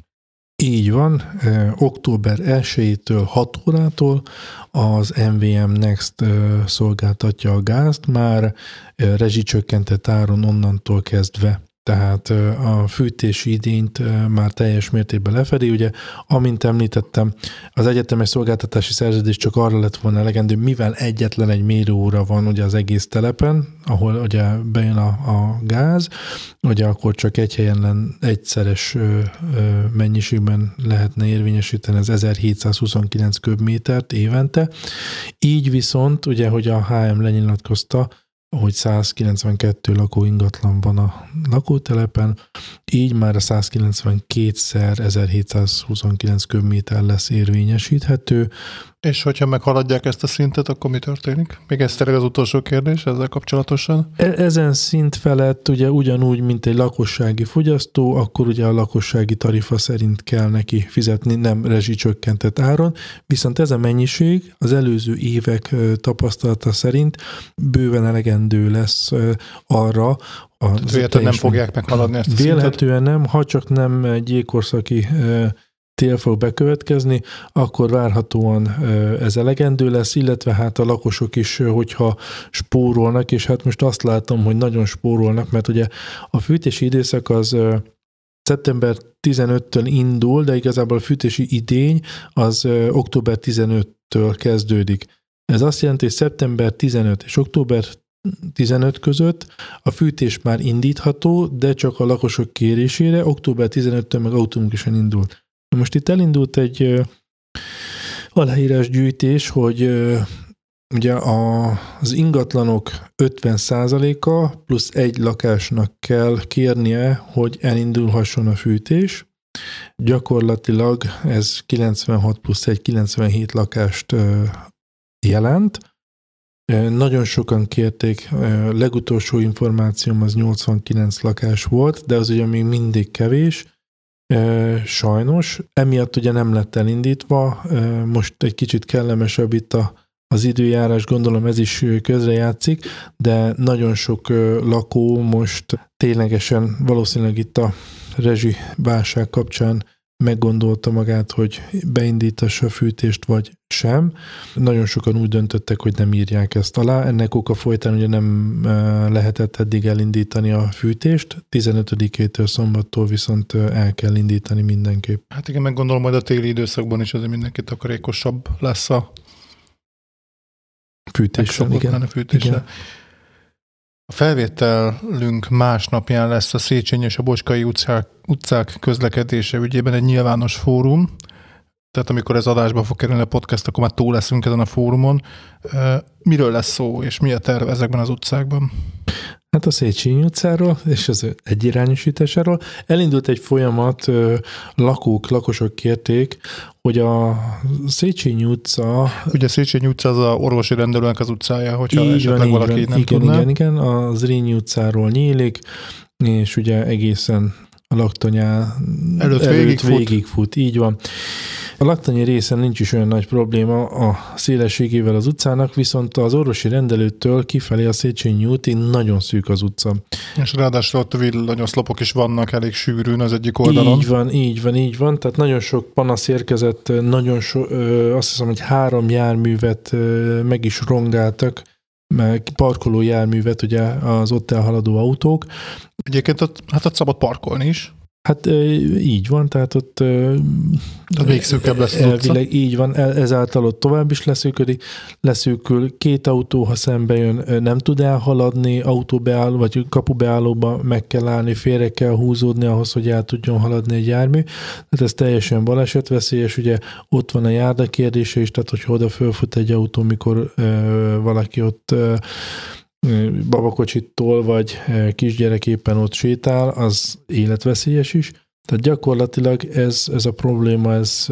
Így van, október 1-től 6 órától az MVM Next szolgáltatja a gázt, már rezsicsökkentett áron onnantól kezdve tehát a fűtési idényt már teljes mértékben lefedi. Ugye, amint említettem, az egyetemes szolgáltatási szerződés csak arra lett volna elegendő, mivel egyetlen egy mérőóra van ugye az egész telepen, ahol ugye bejön a, a gáz, ugye akkor csak egy helyen len, egyszeres ö, ö, mennyiségben lehetne érvényesíteni az 1729 köbmétert évente. Így viszont, ugye, hogy a HM lenyilatkozta, hogy 192 lakó ingatlan van a lakótelepen, így már a 192-szer 1729 köbméter lesz érvényesíthető. És hogyha meghaladják ezt a szintet, akkor mi történik? Még ez tényleg az utolsó kérdés ezzel kapcsolatosan? E- ezen szint felett ugye ugyanúgy, mint egy lakossági fogyasztó, akkor ugye a lakossági tarifa szerint kell neki fizetni, nem rezsicsökkentett áron, viszont ez a mennyiség az előző évek tapasztalata szerint bőven elegendő lesz arra, a, Tehát nem fogják meghaladni ezt a Vélhetően nem, ha csak nem egy jégkorszaki tél fog bekövetkezni, akkor várhatóan ez elegendő lesz, illetve hát a lakosok is, hogyha spórolnak, és hát most azt látom, hogy nagyon spórolnak, mert ugye a fűtési időszak az szeptember 15-től indul, de igazából a fűtési idény az október 15-től kezdődik. Ez azt jelenti, hogy szeptember 15 és október 15 között a fűtés már indítható, de csak a lakosok kérésére, október 15-től meg automatikusan indult. Most itt elindult egy aláírás gyűjtés, hogy ugye a, az ingatlanok 50%-a plusz egy lakásnak kell kérnie, hogy elindulhasson a fűtés. Gyakorlatilag ez 96 plusz egy 97 lakást jelent. Nagyon sokan kérték, legutolsó információm az 89 lakás volt, de az ugye még mindig kevés. Sajnos, emiatt ugye nem lett elindítva, most egy kicsit kellemesebb itt a, az időjárás, gondolom ez is közrejátszik, de nagyon sok lakó most ténylegesen valószínűleg itt a rezsi válság kapcsán meggondolta magát, hogy beindítassa a fűtést, vagy sem. Nagyon sokan úgy döntöttek, hogy nem írják ezt alá. Ennek oka folytán ugye nem lehetett eddig elindítani a fűtést. 15-től szombattól viszont el kell indítani mindenképp. Hát igen, meg gondolom, majd a téli időszakban is azért mindenki takarékosabb lesz a fűtéssel. Igen. A fűtéssel. igen. A felvételünk másnapján lesz a Széchenyi és a Boskai utcák, utcák közlekedése ügyében egy nyilvános fórum, tehát amikor ez adásba fog kerülni a podcast, akkor már túl leszünk ezen a fórumon. Miről lesz szó, és mi a terv ezekben az utcákban? Hát a Széchenyi utcáról és az egyirányosításáról elindult egy folyamat, lakók, lakosok kérték, hogy a Széchenyi utca... Ugye Széchenyi utca az a orvosi rendelőnek az utcája, hogyha így esetleg van, valaki van. nem igen, tudná. Igen, igen, a Zrínyi utcáról nyílik, és ugye egészen a laktanyá előtt, előtt végigfut. végigfut. Így van. A laktanyi részen nincs is olyan nagy probléma a szélességével az utcának, viszont az orvosi rendelőtől kifelé a Széchenyi útig nagyon szűk az utca. És ráadásul ott villanyoszlopok is vannak elég sűrűn az egyik oldalon. Így van, így van, így van. Tehát nagyon sok panasz érkezett, nagyon so, ö, azt hiszem, hogy három járművet ö, meg is rongáltak meg parkoló járművet, ugye az ott elhaladó autók. Egyébként ott, hát ott szabad parkolni is. Hát így van, tehát ott még szűkebb lesz elvileg, így van, ezáltal ott tovább is leszűködik, leszűkül, két autó, ha szembe jön, nem tud elhaladni, autóbeálló, vagy kapubeállóba meg kell állni, félre kell húzódni ahhoz, hogy el tudjon haladni egy jármű. Tehát ez teljesen balesetveszélyes, ugye ott van a járda kérdése is, tehát hogyha oda fölfut egy autó, mikor ö, valaki ott ö, babakocsitól, vagy kisgyerek éppen ott sétál, az életveszélyes is. Tehát gyakorlatilag ez, ez a probléma, ez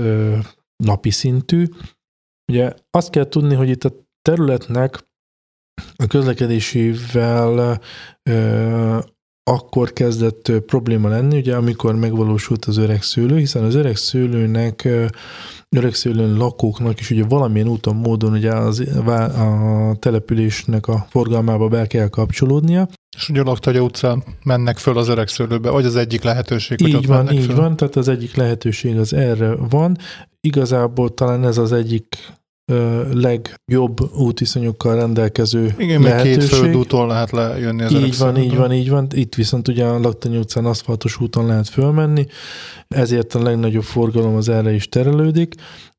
napi szintű. Ugye azt kell tudni, hogy itt a területnek a közlekedésével akkor kezdett probléma lenni, ugye amikor megvalósult az öreg szőlő, hiszen az öreg szőlőnek öregszülőn lakóknak is ugye valamilyen úton, módon ugye az, a településnek a forgalmába be kell kapcsolódnia. És ugye a Laktagya utcán mennek föl az öregszőlőbe, vagy az egyik lehetőség, így hogy ott van, így föl. van, tehát az egyik lehetőség az erre van. Igazából talán ez az egyik legjobb útviszonyokkal rendelkező Igen, lehetőség. két földúton lehet lejönni az Így van, így van, így van. Itt viszont ugye a Laktany utcán aszfaltos úton lehet fölmenni, ezért a legnagyobb forgalom az erre is terelődik,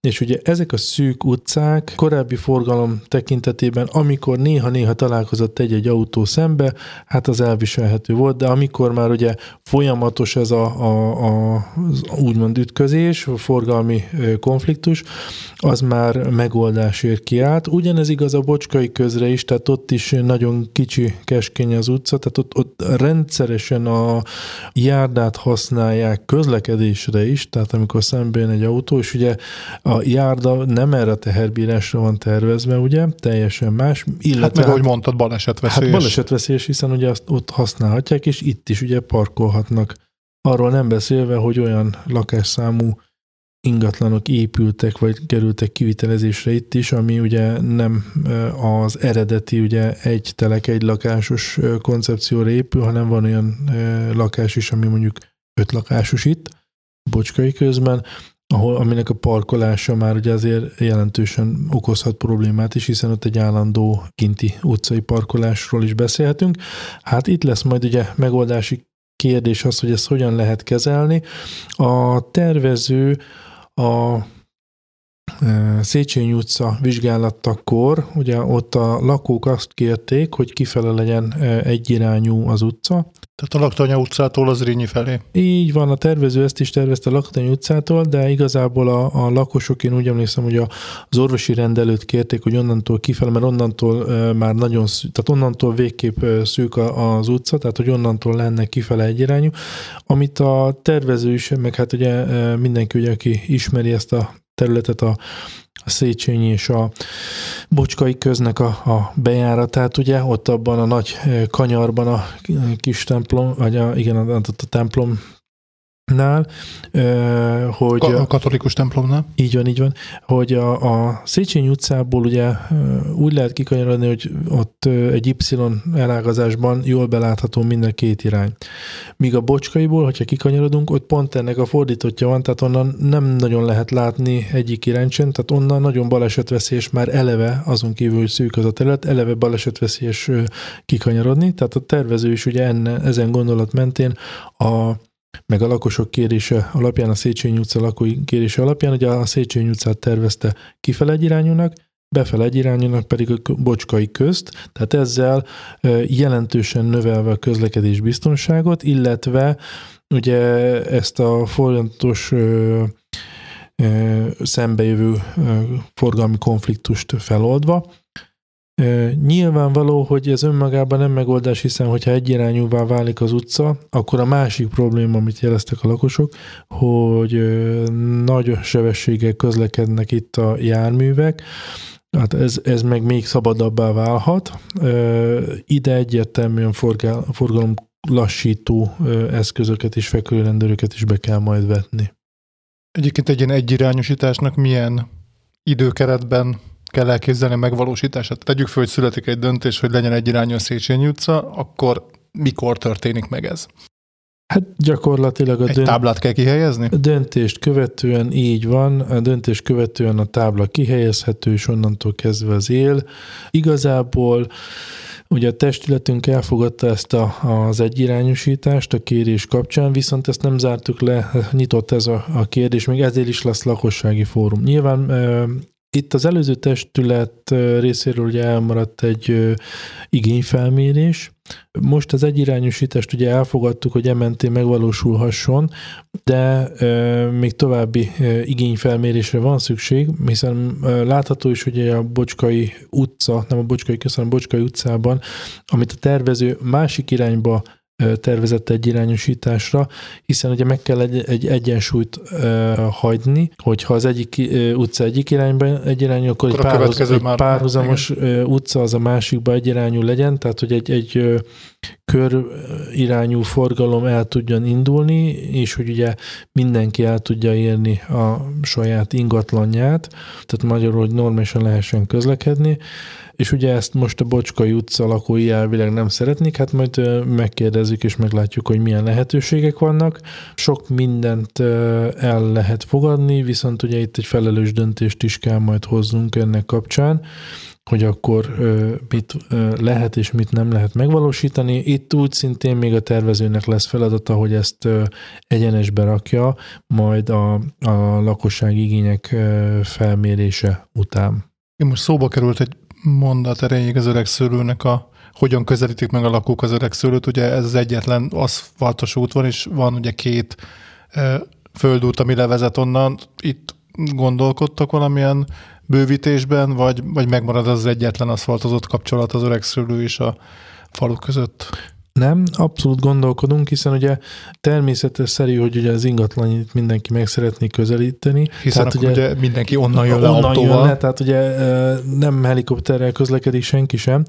és ugye ezek a szűk utcák korábbi forgalom tekintetében, amikor néha-néha találkozott egy-egy autó szembe, hát az elviselhető volt, de amikor már ugye folyamatos ez a, a, a az úgymond ütközés, a forgalmi konfliktus, az már megoldásért kiállt. Ugyanez igaz a bocskai közre is, tehát ott is nagyon kicsi, keskeny az utca, tehát ott, ott rendszeresen a járdát használják közlekedésre is, tehát amikor szembe jön egy autó, és ugye a járda nem erre a teherbírásra van tervezve, ugye, teljesen más. Illetve, hát meg hát, ahogy mondtad, balesetveszélyes. Hát balesetveszélyes, hiszen ugye azt ott használhatják, és itt is ugye parkolhatnak. Arról nem beszélve, hogy olyan lakásszámú ingatlanok épültek, vagy kerültek kivitelezésre itt is, ami ugye nem az eredeti, ugye egy telek, egy lakásos koncepcióra épül, hanem van olyan lakás is, ami mondjuk öt lakásos itt, Bocskai közben, ahol, aminek a parkolása már ugye azért jelentősen okozhat problémát is, hiszen ott egy állandó kinti utcai parkolásról is beszélhetünk. Hát itt lesz majd ugye megoldási kérdés az, hogy ezt hogyan lehet kezelni. A tervező a Széchenyi utca vizsgálatakor, ugye ott a lakók azt kérték, hogy kifele legyen egyirányú az utca. Tehát a Laktanya utcától az Rényi felé. Így van, a tervező ezt is tervezte a Laktanya utcától, de igazából a, a lakosok, én úgy emlékszem, hogy a, az orvosi rendelőt kérték, hogy onnantól kifele, mert onnantól e, már nagyon, tehát onnantól végképp szűk az utca, tehát hogy onnantól lenne kifele egyirányú, amit a tervező is, meg hát ugye mindenki, ugye, aki ismeri ezt a területet, a, a Széchenyi és a Bocskai köznek a, a bejáratát, ugye, ott abban a nagy kanyarban a kis templom, vagy a, igen, a, a templom nál, hogy... A katolikus templomnál? Így van, így van, hogy a, a Széchenyi utcából ugye úgy lehet kikanyarodni, hogy ott egy Y elágazásban jól belátható minden két irány. Míg a Bocskaiból, hogyha kikanyarodunk, ott pont ennek a fordítottja van, tehát onnan nem nagyon lehet látni egyik irány sem, tehát onnan nagyon balesetveszélyes már eleve, azon kívül, hogy szűk az a terület, eleve balesetveszélyes kikanyarodni, tehát a tervező is ugye enne, ezen gondolat mentén a meg a lakosok kérése alapján, a Széchenyi utca lakói kérése alapján, ugye a Széchenyi utcát tervezte kifele egy irányúnak, befele egy irányúnak pedig a bocskai közt, tehát ezzel jelentősen növelve a közlekedés biztonságot, illetve ugye ezt a folyamatos szembejövő forgalmi konfliktust feloldva, Nyilvánvaló, hogy ez önmagában nem megoldás, hiszen hogyha egyirányúvá válik az utca, akkor a másik probléma, amit jeleztek a lakosok, hogy nagy sebességgel közlekednek itt a járművek, Hát ez, ez meg még szabadabbá válhat. Ide egyértelműen forgál, forgalom lassító eszközöket és fekvőrendőröket is be kell majd vetni. Egyébként egy ilyen egyirányosításnak milyen időkeretben kell elképzelni a megvalósítását. Tegyük föl, hogy születik egy döntés, hogy legyen egy irányú a Széchenyi utca, akkor mikor történik meg ez? Hát gyakorlatilag a Egy dönt... táblát kell kihelyezni? A döntést követően így van, a döntést követően a tábla kihelyezhető, és onnantól kezdve az él. Igazából Ugye a testületünk elfogadta ezt a, az egyirányosítást a kérés kapcsán, viszont ezt nem zártuk le, nyitott ez a, a kérdés, még ezért is lesz lakossági fórum. Nyilván itt az előző testület részéről ugye elmaradt egy igényfelmérés. Most az egyirányosítást ugye elfogadtuk, hogy MNT megvalósulhasson, de még további igényfelmérésre van szükség, hiszen látható is, hogy a Bocskai utca, nem a Bocskai, köszönöm, a Bocskai utcában, amit a tervező másik irányba tervezett egy irányosításra, hiszen ugye meg kell egy, egy egyensúlyt uh, hagyni, hogyha az egyik uh, utca egyik irányba egy irányú, akkor, akkor egy, párhuz, egy már párhuzamos uh, utca az a másikba egy irányú legyen, tehát hogy egy, egy uh, kör irányú forgalom el tudjon indulni, és hogy ugye mindenki el tudja érni a saját ingatlanját, tehát magyarul, hogy normálisan lehessen közlekedni, és ugye ezt most a Bocskai utca lakói elvileg nem szeretnék, hát majd megkérdezzük és meglátjuk, hogy milyen lehetőségek vannak. Sok mindent el lehet fogadni, viszont ugye itt egy felelős döntést is kell majd hoznunk ennek kapcsán hogy akkor mit lehet és mit nem lehet megvalósítani. Itt úgy szintén még a tervezőnek lesz feladata, hogy ezt egyenesbe rakja, majd a, a lakosság igények felmérése után. Én most szóba került egy mondat erejéig az öreg szőlőnek a hogyan közelítik meg a lakók az öreg szőlőt. Ugye ez az egyetlen aszfaltos út van, és van ugye két e, földút, ami levezet onnan. Itt gondolkodtak valamilyen bővítésben, vagy, vagy megmarad az egyetlen aszfaltozott kapcsolat az öreg szőlő és a falu között? Nem, abszolút gondolkodunk, hiszen ugye természetes szerű, hogy ugye az ingatlanit mindenki meg szeretné közelíteni. Hiszen tehát ugye, ugye mindenki onnan jön le onnan autóval. Jön le, tehát ugye nem helikopterrel közlekedik senki sem.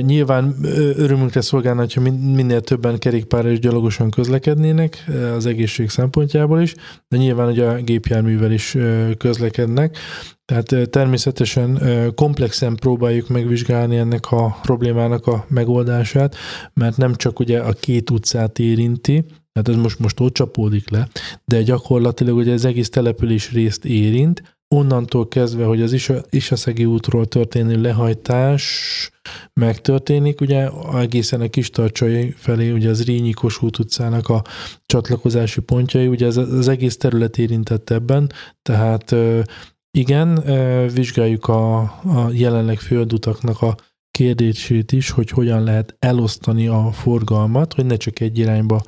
Nyilván örömünkre szolgálna, hogyha minél többen kerékpárra és gyalogosan közlekednének az egészség szempontjából is, de nyilván ugye a gépjárművel is közlekednek. Tehát természetesen komplexen próbáljuk megvizsgálni ennek a problémának a megoldását, mert nem csak ugye a két utcát érinti, tehát ez most, most ott csapódik le, de gyakorlatilag ugye az egész település részt érint, onnantól kezdve, hogy az Isaszegi útról történő lehajtás megtörténik, ugye egészen a kis tartsai felé, ugye az Rényi Kossuth utcának a csatlakozási pontjai, ugye ez az egész terület érintett ebben, tehát igen, vizsgáljuk a, a jelenleg földutaknak a kérdését is, hogy hogyan lehet elosztani a forgalmat, hogy ne csak egy irányba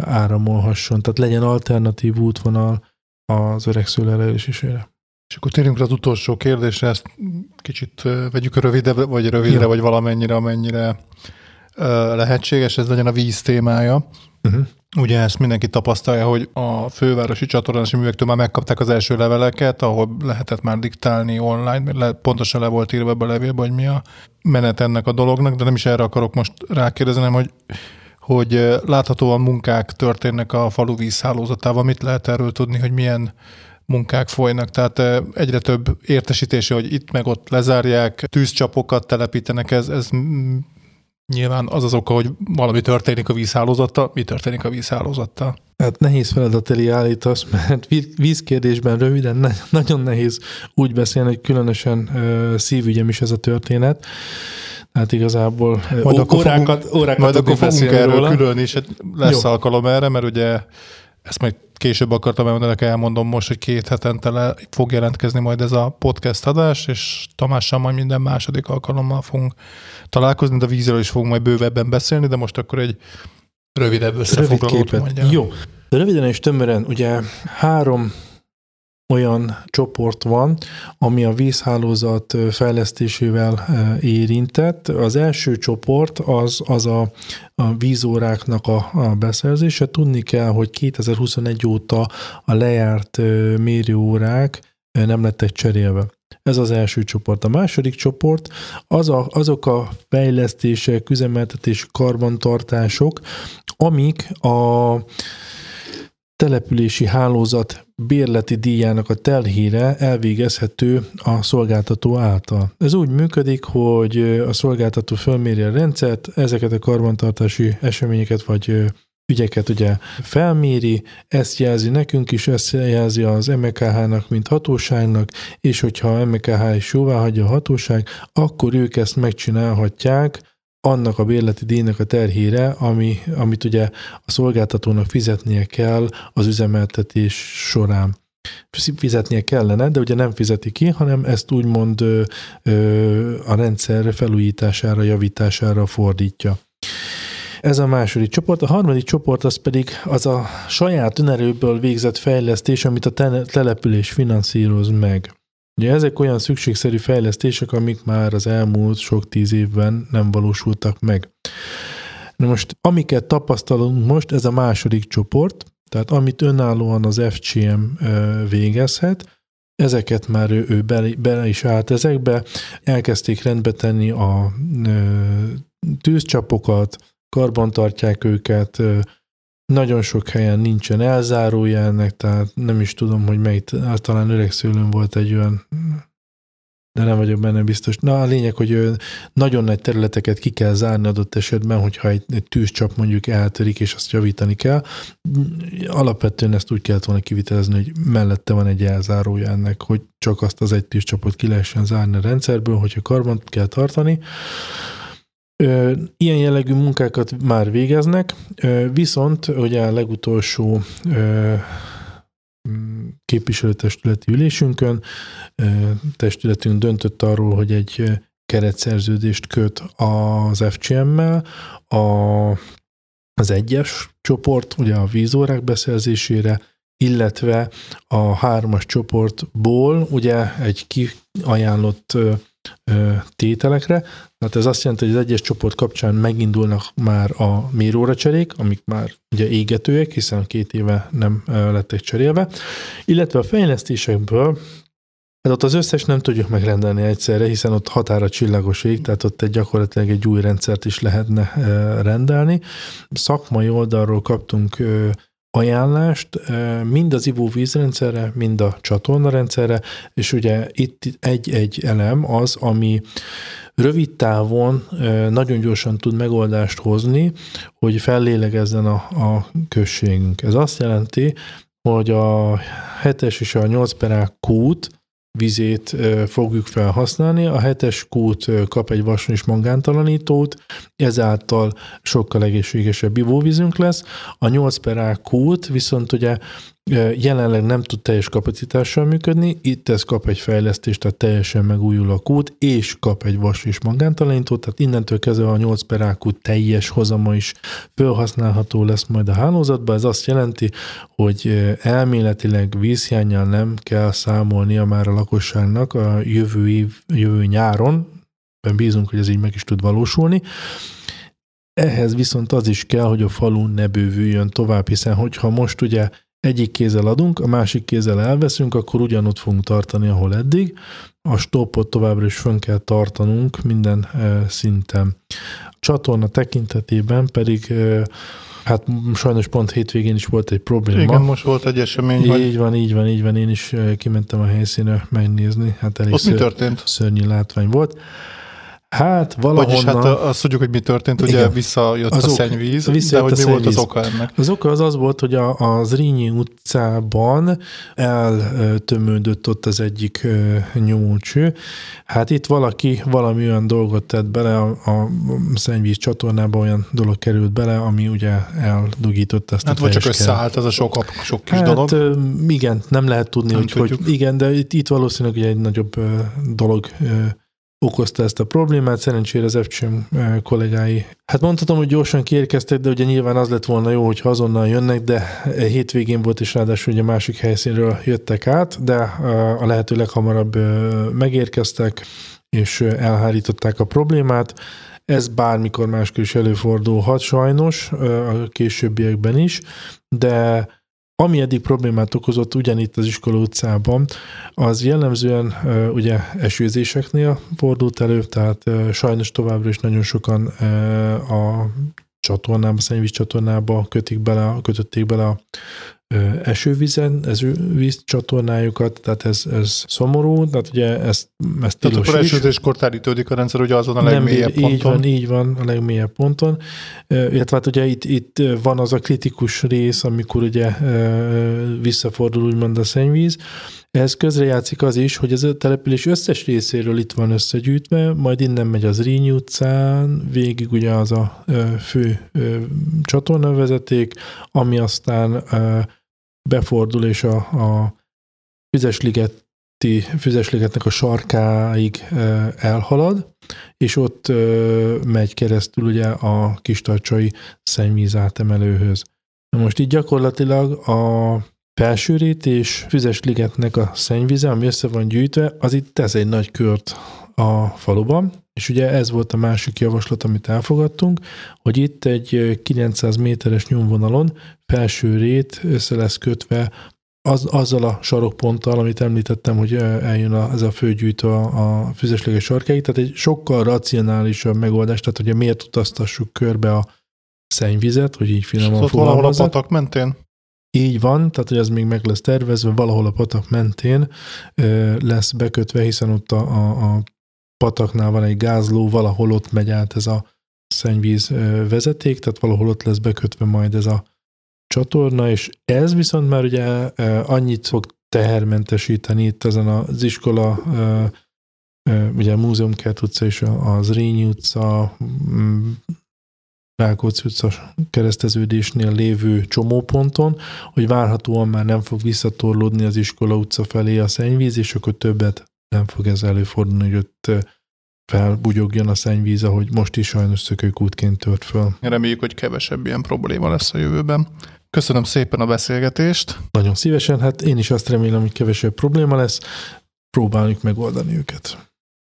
áramolhasson, tehát legyen alternatív útvonal az öreg elérésére. És akkor térjünk az utolsó kérdésre, ezt kicsit vegyük rövidebb, vagy rövidre, ja. vagy valamennyire, amennyire lehetséges, ez legyen a víz témája. Uh-huh. Ugye ezt mindenki tapasztalja, hogy a fővárosi csatornási művektől már megkapták az első leveleket, ahol lehetett már diktálni online, le, pontosan le volt írva ebbe a levélbe, hogy mi a menet ennek a dolognak, de nem is erre akarok most rákérdezni, hogy hogy láthatóan munkák történnek a falu vízhálózatával. Mit lehet erről tudni, hogy milyen munkák folynak, tehát egyre több értesítése, hogy itt meg ott lezárják, tűzcsapokat telepítenek, ez, ez Nyilván az az oka, hogy valami történik a vízhálózattal. Mi történik a vízhálózattal? Hát nehéz feladat elé állítasz, mert vízkérdésben röviden nagyon nehéz úgy beszélni, hogy különösen szívügyem is ez a történet. Hát igazából majd akkor órákat, fogunk, órákat majd akkor fogunk erről róla. külön is, hát lesz Jó. alkalom erre, mert ugye ezt majd később akartam elmondani, elmondom most, hogy két hetente le fog jelentkezni majd ez a podcast adás, és Tamással majd minden második alkalommal fogunk találkozni, de a vízről is fogunk majd bővebben beszélni, de most akkor egy rövidebb összefoglalót Rövid képet. Jó. De röviden és tömören, ugye három olyan csoport van, ami a vízhálózat fejlesztésével érintett. Az első csoport az, az a, a vízóráknak a, a beszerzése. Tudni kell, hogy 2021 óta a lejárt mérőórák nem lettek cserélve. Ez az első csoport. A második csoport az a, azok a fejlesztések, üzemeltetés, karbantartások, amik a települési hálózat bérleti díjának a telhére elvégezhető a szolgáltató által. Ez úgy működik, hogy a szolgáltató fölméri a rendszert, ezeket a karbantartási eseményeket vagy ügyeket ugye felméri, ezt jelzi nekünk is, ezt jelzi az MKH-nak, mint hatóságnak, és hogyha a MKH is jóvá hagyja a hatóság, akkor ők ezt megcsinálhatják, annak a bérleti díjnak a terhére, ami, amit ugye a szolgáltatónak fizetnie kell az üzemeltetés során fizetnie kellene, de ugye nem fizeti ki, hanem ezt úgymond a rendszer felújítására, javítására fordítja. Ez a második csoport. A harmadik csoport az pedig az a saját önerőből végzett fejlesztés, amit a település finanszíroz meg. Ugye ezek olyan szükségszerű fejlesztések, amik már az elmúlt sok tíz évben nem valósultak meg. Na most, amiket tapasztalunk most, ez a második csoport, tehát amit önállóan az FCM végezhet, ezeket már ő, ő bele, bele is állt ezekbe, elkezdték rendbe tenni a tűzcsapokat, karbantartják őket, nagyon sok helyen nincsen elzárója ennek, tehát nem is tudom, hogy melyik, talán öregszőlőn volt egy olyan, de nem vagyok benne biztos. Na, a lényeg, hogy nagyon nagy területeket ki kell zárni adott esetben, hogyha egy, egy tűzcsap mondjuk eltörik, és azt javítani kell. Alapvetően ezt úgy kellett volna kivitelezni, hogy mellette van egy elzárója ennek, hogy csak azt az egy tűzcsapot ki lehessen zárni a rendszerből, hogyha karban kell tartani. Ilyen jellegű munkákat már végeznek, viszont ugye a legutolsó képviselőtestületi ülésünkön testületünk döntött arról, hogy egy keretszerződést köt az FCM-mel, a, az egyes csoport, ugye a vízórák beszerzésére, illetve a hármas csoportból ugye egy kiajánlott tételekre. Tehát ez azt jelenti, hogy az egyes csoport kapcsán megindulnak már a méróra cserék, amik már ugye égetőek, hiszen két éve nem lettek cserélve, illetve a fejlesztésekből Hát ott az összes nem tudjuk megrendelni egyszerre, hiszen ott határa csillagos ég, tehát ott egy gyakorlatilag egy új rendszert is lehetne rendelni. Szakmai oldalról kaptunk ajánlást mind az ivóvízrendszerre, mind a csatornarendszerre, és ugye itt egy-egy elem az, ami rövid távon nagyon gyorsan tud megoldást hozni, hogy fellélegezzen a, a községünk. Ez azt jelenti, hogy a 7-es és a 8 perák kút vizét fogjuk felhasználni. A hetes kút kap egy vasnis mangántalanítót, ezáltal sokkal egészségesebb ivóvízünk lesz. A 8 per A kút viszont ugye jelenleg nem tud teljes kapacitással működni, itt ez kap egy fejlesztést, tehát teljesen megújul a kút, és kap egy vas és magántalanító, tehát innentől kezdve a 8 per teljes hozama is felhasználható lesz majd a hálózatban. Ez azt jelenti, hogy elméletileg vízhiányjal nem kell számolnia már a lakosságnak a jövő év, jövő nyáron, bízunk, hogy ez így meg is tud valósulni. Ehhez viszont az is kell, hogy a falu ne bővüljön tovább, hiszen hogyha most ugye egyik kézzel adunk, a másik kézzel elveszünk, akkor ugyanott fogunk tartani, ahol eddig. A stopot továbbra is fönn kell tartanunk minden e, szinten. A csatorna tekintetében pedig e, Hát sajnos pont hétvégén is volt egy probléma. Igen, most volt egy esemény. Így hogy... van, így van, így van. Én is e, kimentem a helyszínre megnézni. Hát elég Ott ször... mi történt? Szörnyű látvány volt. Hát valahonnan... Vagyis hát azt tudjuk, hogy mi történt, ugye igen, visszajött az a szennyvíz, visszajött de hogy mi volt az oka ennek? Az oka az az volt, hogy a, az Rínyi utcában eltömődött ott az egyik nyomócső. Hát itt valaki valami olyan dolgot tett bele, a, a szennyvíz csatornába olyan dolog került bele, ami ugye eldugított ezt hát a vagy csak összeállt ez a sok, sok kis hát, dolog. Igen, nem lehet tudni, nem hogy, hogy igen, de itt, itt valószínűleg egy nagyobb dolog okozta ezt a problémát, szerencsére az FCM eh, kollégái. Hát mondhatom, hogy gyorsan kiérkeztek, de ugye nyilván az lett volna jó, hogy azonnal jönnek, de hétvégén volt, és ráadásul ugye másik helyszínről jöttek át, de eh, a lehető leghamarabb eh, megérkeztek, és elhárították a problémát. Ez bármikor máskor is előfordulhat sajnos, a későbbiekben is, de ami eddig problémát okozott ugyanitt az iskola utcában, az jellemzően ugye esőzéseknél fordult elő, tehát sajnos továbbra is nagyon sokan a csatornába, szennyvíz csatornába kötik bele, kötötték bele a esővízen, ez víz csatornájukat, tehát ez, ez szomorú, tehát ugye ezt, ezt tehát akkor esőzéskor telítődik a rendszer ugye azon a legmélyebb Nem, ponton. Így van, így van, a legmélyebb ponton. Illetve hát ugye itt, itt van az a kritikus rész, amikor ugye visszafordul úgymond a szennyvíz, ehhez közrejátszik az is, hogy ez a település összes részéről itt van összegyűjtve, majd innen megy az Rényi utcán, végig ugye az a fő csatornavezeték, ami aztán befordul és a, a Füzesligeti, Füzesligetnek a sarkáig elhalad, és ott megy keresztül ugye a kistarcsai szennyvíz átemelőhöz. Na most így gyakorlatilag a felsőrét és Füzesligetnek a szennyvize, ami össze van gyűjtve, az itt tesz egy nagy kört a faluban, és ugye ez volt a másik javaslat, amit elfogadtunk, hogy itt egy 900 méteres nyomvonalon felső rét össze lesz kötve az, azzal a sarokponttal, amit említettem, hogy eljön a, ez a főgyűjtő a, a füzesleges sarkáig, tehát egy sokkal racionálisabb megoldás, tehát ugye miért utaztassuk körbe a szennyvizet, hogy így finoman valahol a patak mentén? Így van, tehát hogy ez még meg lesz tervezve, valahol a patak mentén lesz bekötve, hiszen ott a, a, a pataknál van egy gázló, valahol ott megy át ez a szennyvíz vezeték, tehát valahol ott lesz bekötve majd ez a csatorna, és ez viszont már ugye annyit fog tehermentesíteni itt ezen az iskola, ugye a Múzeumkert utca és az Rényi utca, Rákóczi utca kereszteződésnél lévő csomóponton, hogy várhatóan már nem fog visszatorlódni az iskola utca felé a szennyvíz, és akkor többet nem fog ez előfordulni, hogy ott felbugyogjon a szennyvíz, ahogy most is sajnos szökőkútként tört föl. Reméljük, hogy kevesebb ilyen probléma lesz a jövőben. Köszönöm szépen a beszélgetést. Nagyon szívesen, hát én is azt remélem, hogy kevesebb probléma lesz. Próbáljuk megoldani őket.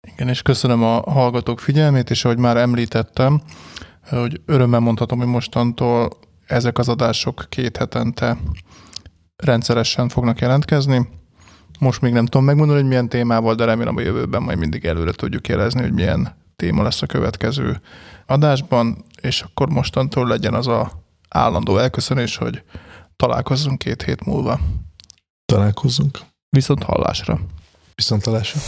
Igen, és köszönöm a hallgatók figyelmét, és ahogy már említettem, hogy örömmel mondhatom, hogy mostantól ezek az adások két hetente rendszeresen fognak jelentkezni. Most még nem tudom megmondani, hogy milyen témával, de remélem a jövőben majd mindig előre tudjuk jelezni, hogy milyen téma lesz a következő adásban, és akkor mostantól legyen az a állandó elköszönés, hogy találkozzunk két hét múlva. Találkozzunk. Viszont hallásra. Viszont hallásra.